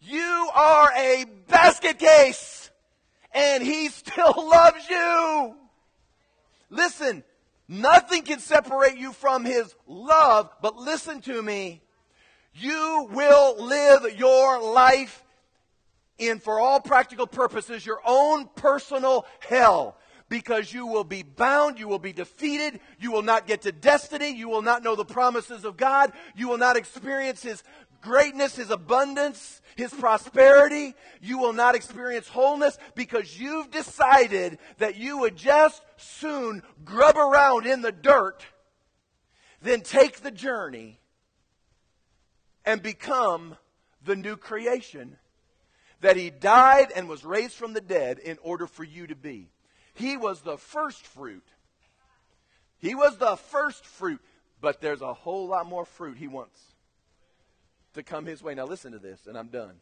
You are a basket case and he still loves you. Listen, nothing can separate you from his love, but listen to me. You will live your life in, for all practical purposes, your own personal hell. because you will be bound, you will be defeated, you will not get to destiny, you will not know the promises of God, you will not experience His greatness, His abundance, His prosperity. You will not experience wholeness because you've decided that you would just soon grub around in the dirt, then take the journey and become the new creation that He died and was raised from the dead in order for you to be. He was the first fruit. He was the first fruit, but there's a whole lot more fruit He wants to come his way. Now listen to this, and I'm done.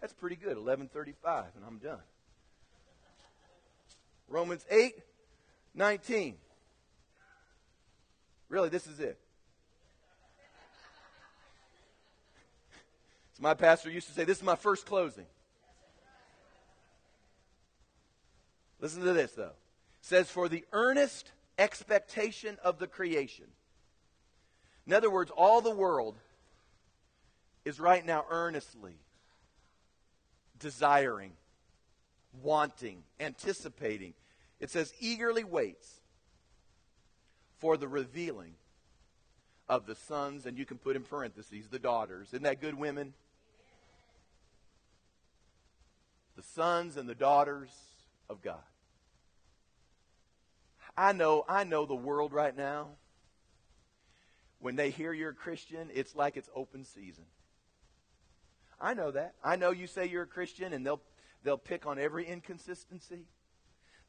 That's pretty good. 1135, and I'm done. Romans 8, 19. Really, this is it. My pastor used to say, This is my first closing. Listen to this, though. It says, For the earnest expectation of the creation. In other words, all the world is right now earnestly desiring, wanting, anticipating. It says, eagerly waits for the revealing of the sons, and you can put in parentheses the daughters. Isn't that good, women? The sons and the daughters of God. I know, I know the world right now. When they hear you're a Christian, it's like it's open season. I know that. I know you say you're a Christian and they'll they'll pick on every inconsistency.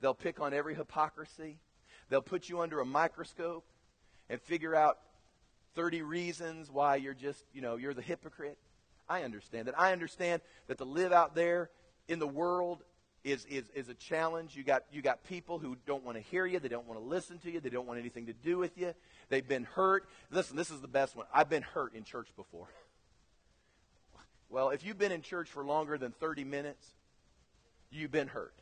They'll pick on every hypocrisy. They'll put you under a microscope and figure out 30 reasons why you're just, you know, you're the hypocrite. I understand that. I understand that to live out there in the world is, is, is a challenge. You got, you got people who don't want to hear you. They don't want to listen to you. They don't want anything to do with you. They've been hurt. Listen, this is the best one. I've been hurt in church before. Well, if you've been in church for longer than 30 minutes, you've been hurt.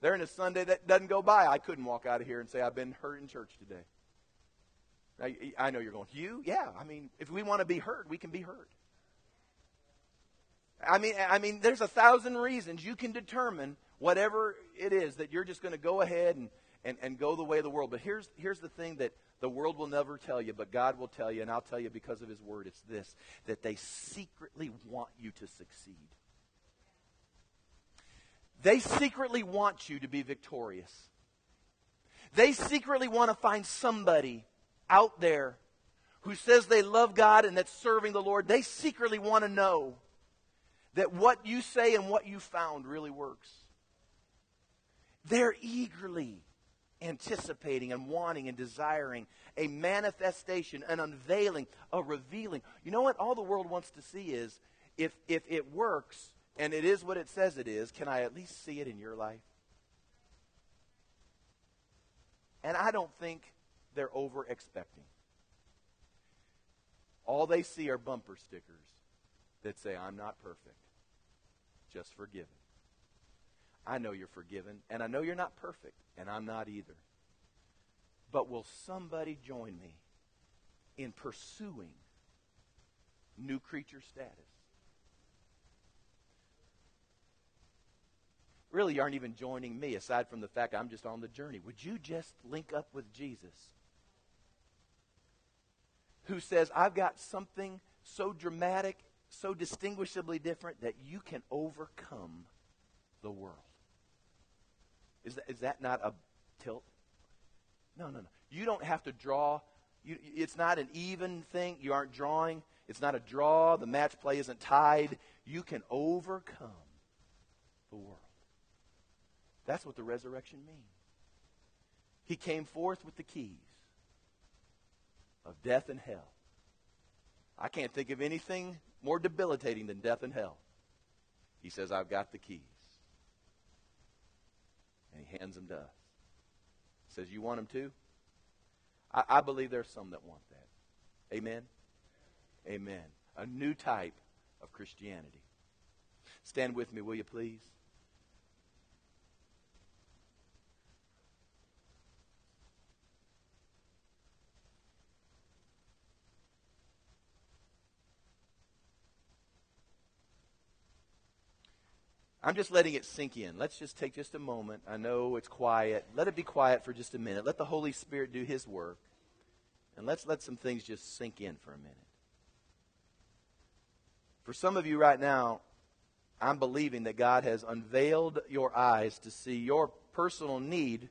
There in a Sunday that doesn't go by, I couldn't walk out of here and say, I've been hurt in church today. Now, I know you're going, you? Yeah. I mean, if we want to be hurt, we can be hurt. I mean, I mean, there's a thousand reasons you can determine whatever it is that you're just going to go ahead and, and, and go the way of the world. But here's, here's the thing that the world will never tell you, but God will tell you, and I'll tell you because of His Word. It's this that they secretly want you to succeed. They secretly want you to be victorious. They secretly want to find somebody out there who says they love God and that's serving the Lord. They secretly want to know that what you say and what you found really works. They're eagerly anticipating and wanting and desiring a manifestation, an unveiling, a revealing. You know what all the world wants to see is if, if it works and it is what it says it is, can I at least see it in your life? And I don't think they're over expecting. All they see are bumper stickers that say, I'm not perfect, just forgiven. I know you're forgiven, and I know you're not perfect, and I'm not either. But will somebody join me in pursuing new creature status? Really, you aren't even joining me, aside from the fact I'm just on the journey. Would you just link up with Jesus? Who says, I've got something so dramatic, so distinguishably different that you can overcome the world. Is that, is that not a tilt? No, no, no. You don't have to draw. You, it's not an even thing. You aren't drawing. It's not a draw. The match play isn't tied. You can overcome the world. That's what the resurrection means. He came forth with the keys of death and hell. I can't think of anything more debilitating than death and hell. He says, I've got the keys hands them to us. Says, You want them too? I, I believe there's some that want that. Amen? Amen. A new type of Christianity. Stand with me, will you please? I'm just letting it sink in. Let's just take just a moment. I know it's quiet. Let it be quiet for just a minute. Let the Holy Spirit do His work. And let's let some things just sink in for a minute. For some of you right now, I'm believing that God has unveiled your eyes to see your personal need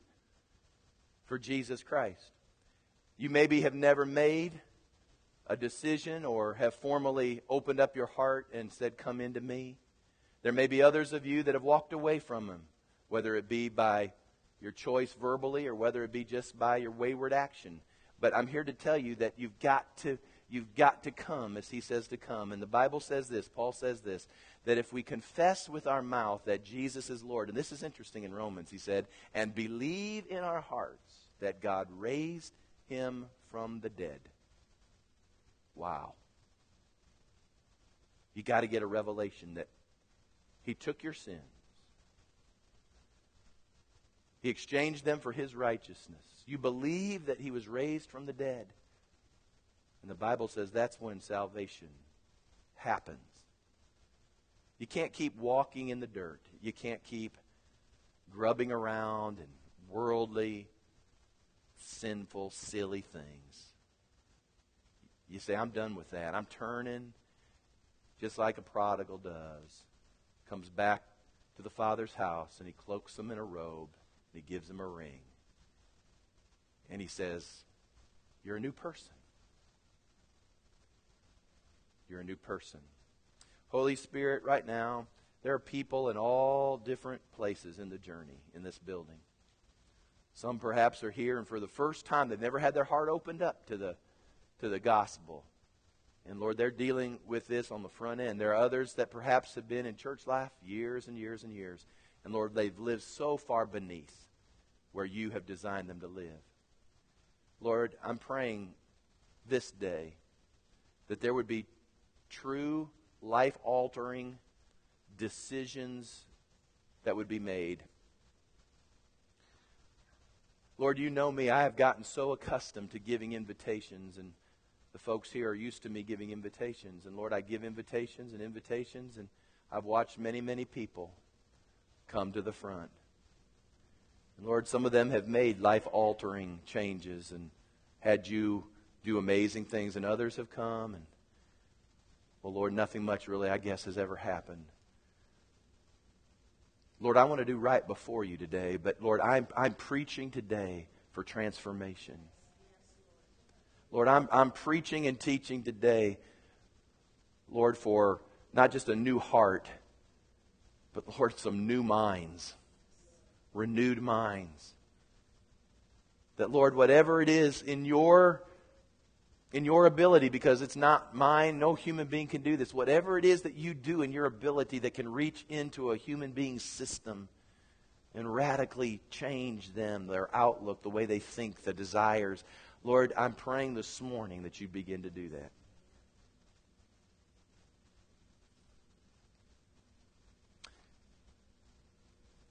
for Jesus Christ. You maybe have never made a decision or have formally opened up your heart and said, Come into me. There may be others of you that have walked away from Him, whether it be by your choice verbally or whether it be just by your wayward action. But I'm here to tell you that you've got to you've got to come as he says to come. And the Bible says this, Paul says this, that if we confess with our mouth that Jesus is Lord, and this is interesting in Romans, he said, and believe in our hearts that God raised him from the dead. Wow. You got to get a revelation that he took your sins. He exchanged them for his righteousness. You believe that he was raised from the dead. And the Bible says that's when salvation happens. You can't keep walking in the dirt. You can't keep grubbing around in worldly, sinful, silly things. You say, I'm done with that. I'm turning just like a prodigal does comes back to the father's house and he cloaks him in a robe and he gives him a ring. And he says, You're a new person. You're a new person. Holy Spirit, right now, there are people in all different places in the journey in this building. Some perhaps are here and for the first time they've never had their heart opened up to the to the gospel. And Lord, they're dealing with this on the front end. There are others that perhaps have been in church life years and years and years. And Lord, they've lived so far beneath where you have designed them to live. Lord, I'm praying this day that there would be true, life altering decisions that would be made. Lord, you know me. I have gotten so accustomed to giving invitations and the folks here are used to me giving invitations. And Lord, I give invitations and invitations, and I've watched many, many people come to the front. And Lord, some of them have made life altering changes and had you do amazing things, and others have come. And, well, Lord, nothing much really, I guess, has ever happened. Lord, I want to do right before you today, but Lord, I'm, I'm preaching today for transformation. Lord, I'm, I'm preaching and teaching today, Lord, for not just a new heart, but Lord, some new minds, renewed minds. That, Lord, whatever it is in your in your ability, because it's not mine, no human being can do this. Whatever it is that you do in your ability that can reach into a human being's system and radically change them, their outlook, the way they think, the desires. Lord, I'm praying this morning that you begin to do that.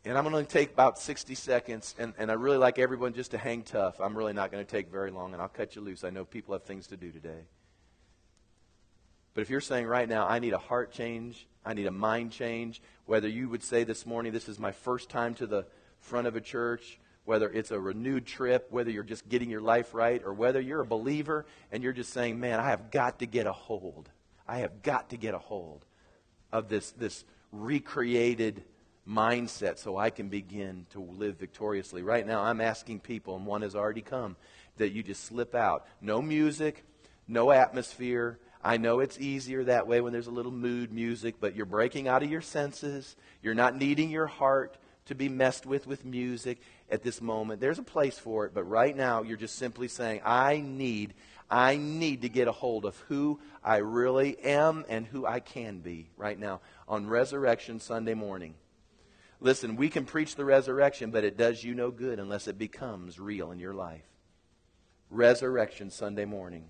And I'm going to take about 60 seconds, and, and I really like everyone just to hang tough. I'm really not going to take very long, and I'll cut you loose. I know people have things to do today. But if you're saying right now, I need a heart change, I need a mind change, whether you would say this morning, this is my first time to the front of a church, whether it's a renewed trip, whether you're just getting your life right, or whether you're a believer and you're just saying, man, I have got to get a hold. I have got to get a hold of this, this recreated mindset so I can begin to live victoriously. Right now, I'm asking people, and one has already come, that you just slip out. No music, no atmosphere. I know it's easier that way when there's a little mood music, but you're breaking out of your senses. You're not needing your heart to be messed with with music at this moment. There's a place for it, but right now you're just simply saying, I need, I need to get a hold of who I really am and who I can be right now on Resurrection Sunday morning. Listen, we can preach the resurrection, but it does you no good unless it becomes real in your life. Resurrection Sunday morning.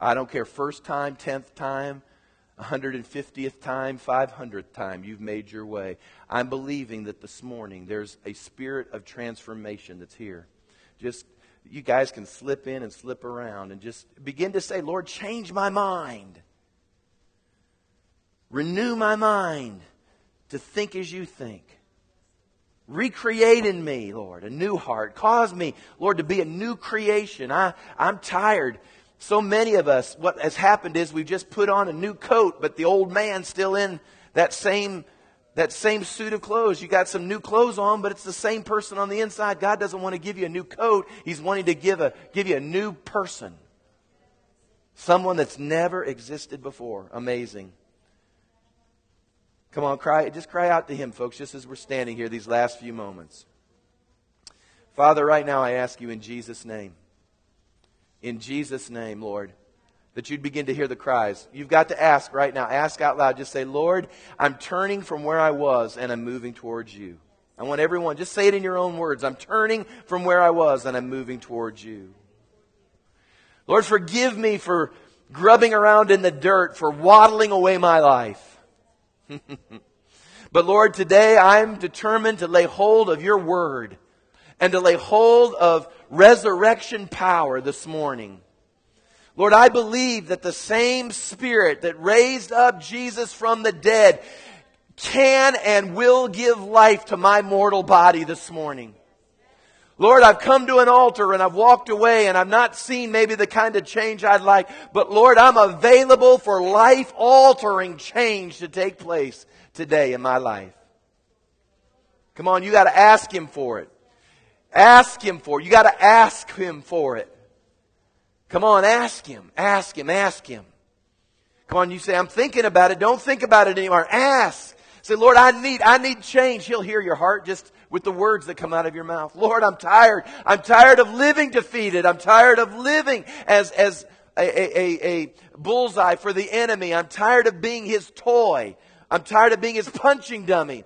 I don't care, first time, tenth time, 150th time, 500th time you've made your way. I'm believing that this morning there's a spirit of transformation that's here. Just you guys can slip in and slip around and just begin to say, Lord, change my mind. Renew my mind. to think as you think. Recreate in me, Lord, a new heart. Cause me, Lord, to be a new creation. I, I'm tired. So many of us, what has happened is we've just put on a new coat, but the old man's still in that same, that same suit of clothes. You got some new clothes on, but it's the same person on the inside. God doesn't want to give you a new coat. He's wanting to give a, give you a new person. Someone that's never existed before. Amazing. Come on, cry, just cry out to Him, folks, just as we're standing here these last few moments. Father, right now I ask you in Jesus' name, in Jesus' name, Lord, that you'd begin to hear the cries. You've got to ask right now. Ask out loud. Just say, Lord, I'm turning from where I was and I'm moving towards you. I want everyone, just say it in your own words. I'm turning from where I was and I'm moving towards you. Lord, forgive me for grubbing around in the dirt, for waddling away my life. but Lord, today I'm determined to lay hold of your word and to lay hold of resurrection power this morning. Lord, I believe that the same Spirit that raised up Jesus from the dead can and will give life to my mortal body this morning. Lord, I've come to an altar and I've walked away and I've not seen maybe the kind of change I'd like, but Lord, I'm available for life altering change to take place today in my life. Come on, you gotta ask Him for it. Ask Him for it. You gotta ask Him for it. Come on, ask Him, ask Him, ask Him. Come on, you say, I'm thinking about it. Don't think about it anymore. Ask. Say, Lord, I need, I need change. He'll hear your heart just with the words that come out of your mouth. Lord, I'm tired. I'm tired of living defeated. I'm tired of living as, as a, a, a, bullseye for the enemy. I'm tired of being his toy. I'm tired of being his punching dummy.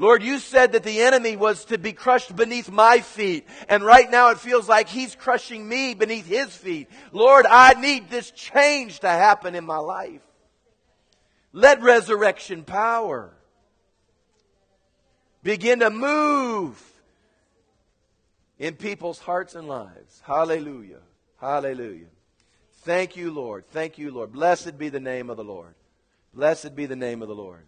Lord, you said that the enemy was to be crushed beneath my feet. And right now it feels like he's crushing me beneath his feet. Lord, I need this change to happen in my life. Let resurrection power begin to move in people's hearts and lives. Hallelujah. Hallelujah. Thank you, Lord. Thank you, Lord. Blessed be the name of the Lord. Blessed be the name of the Lord.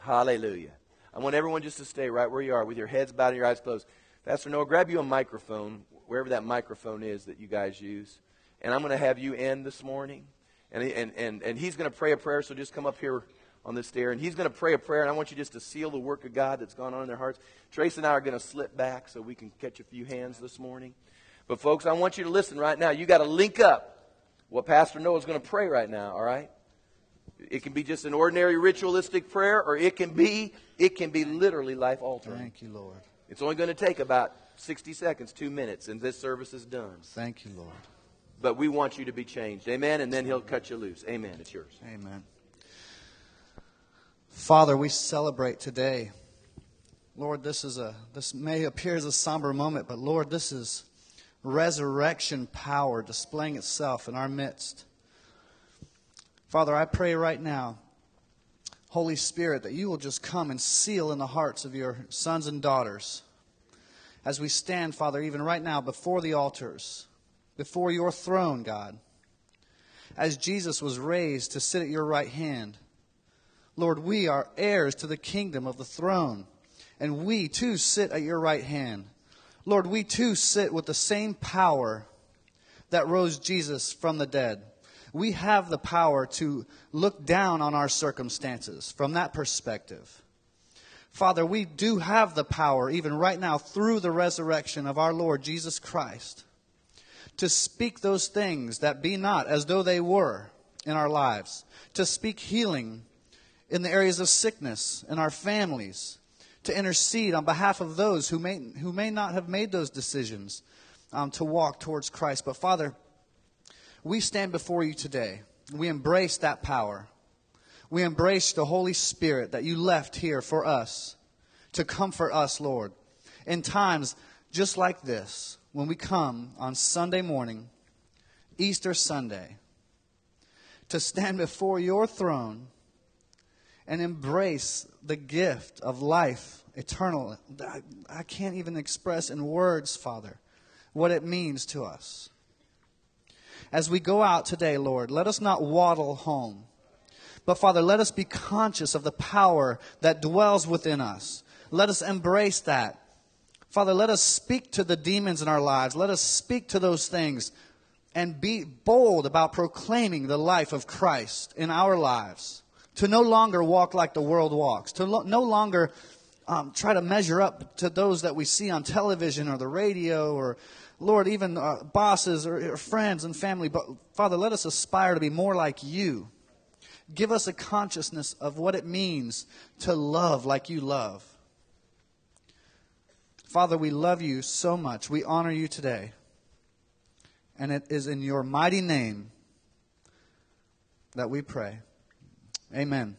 Hallelujah. I want everyone just to stay right where you are with your heads bowed and your eyes closed. Pastor Noah, grab you a microphone, wherever that microphone is that you guys use. And I'm going to have you end this morning. And, and, and, and he's going to pray a prayer, so just come up here on this stair, and he's going to pray a prayer, and I want you just to seal the work of God that's gone on in their hearts. Trace and I are going to slip back so we can catch a few hands this morning. But, folks, I want you to listen right now. You got to link up what Pastor Noah is going to pray right now, all right? It can be just an ordinary ritualistic prayer, or it can be it can be literally life altering. Thank you, Lord. It's only going to take about 60 seconds, two minutes, and this service is done. Thank you, Lord. But we want you to be changed. Amen. And then he'll cut you loose. Amen. It's yours. Amen. Father, we celebrate today. Lord, this is a this may appear as a somber moment, but Lord, this is resurrection power displaying itself in our midst. Father, I pray right now, Holy Spirit, that you will just come and seal in the hearts of your sons and daughters as we stand, Father, even right now before the altars, before your throne, God. As Jesus was raised to sit at your right hand, Lord, we are heirs to the kingdom of the throne, and we too sit at your right hand. Lord, we too sit with the same power that rose Jesus from the dead. We have the power to look down on our circumstances from that perspective. Father, we do have the power, even right now, through the resurrection of our Lord Jesus Christ, to speak those things that be not as though they were in our lives, to speak healing in the areas of sickness in our families, to intercede on behalf of those who may, who may not have made those decisions um, to walk towards Christ. But Father, we stand before you today. We embrace that power. We embrace the Holy Spirit that you left here for us to comfort us, Lord, in times just like this, when we come on Sunday morning, Easter Sunday, to stand before your throne and embrace the gift of life eternal. I can't even express in words, Father, what it means to us. As we go out today, Lord, let us not waddle home, But Father, let us be conscious of the power that dwells within us. Let us embrace that. Father, let us speak to the demons in our lives. Let us speak to those things and be bold about proclaiming the life of Christ in our lives. To no longer walk like the world walks. To lo- no longer um, try to measure up to those that we see on television or the radio or, Lord, even uh, bosses or, or friends and family. But Father, let us aspire to be more like you. Give us a consciousness of what it means to love like you love. Father, we love you so much. We honor you today. And it is in your mighty name that we pray. Amen.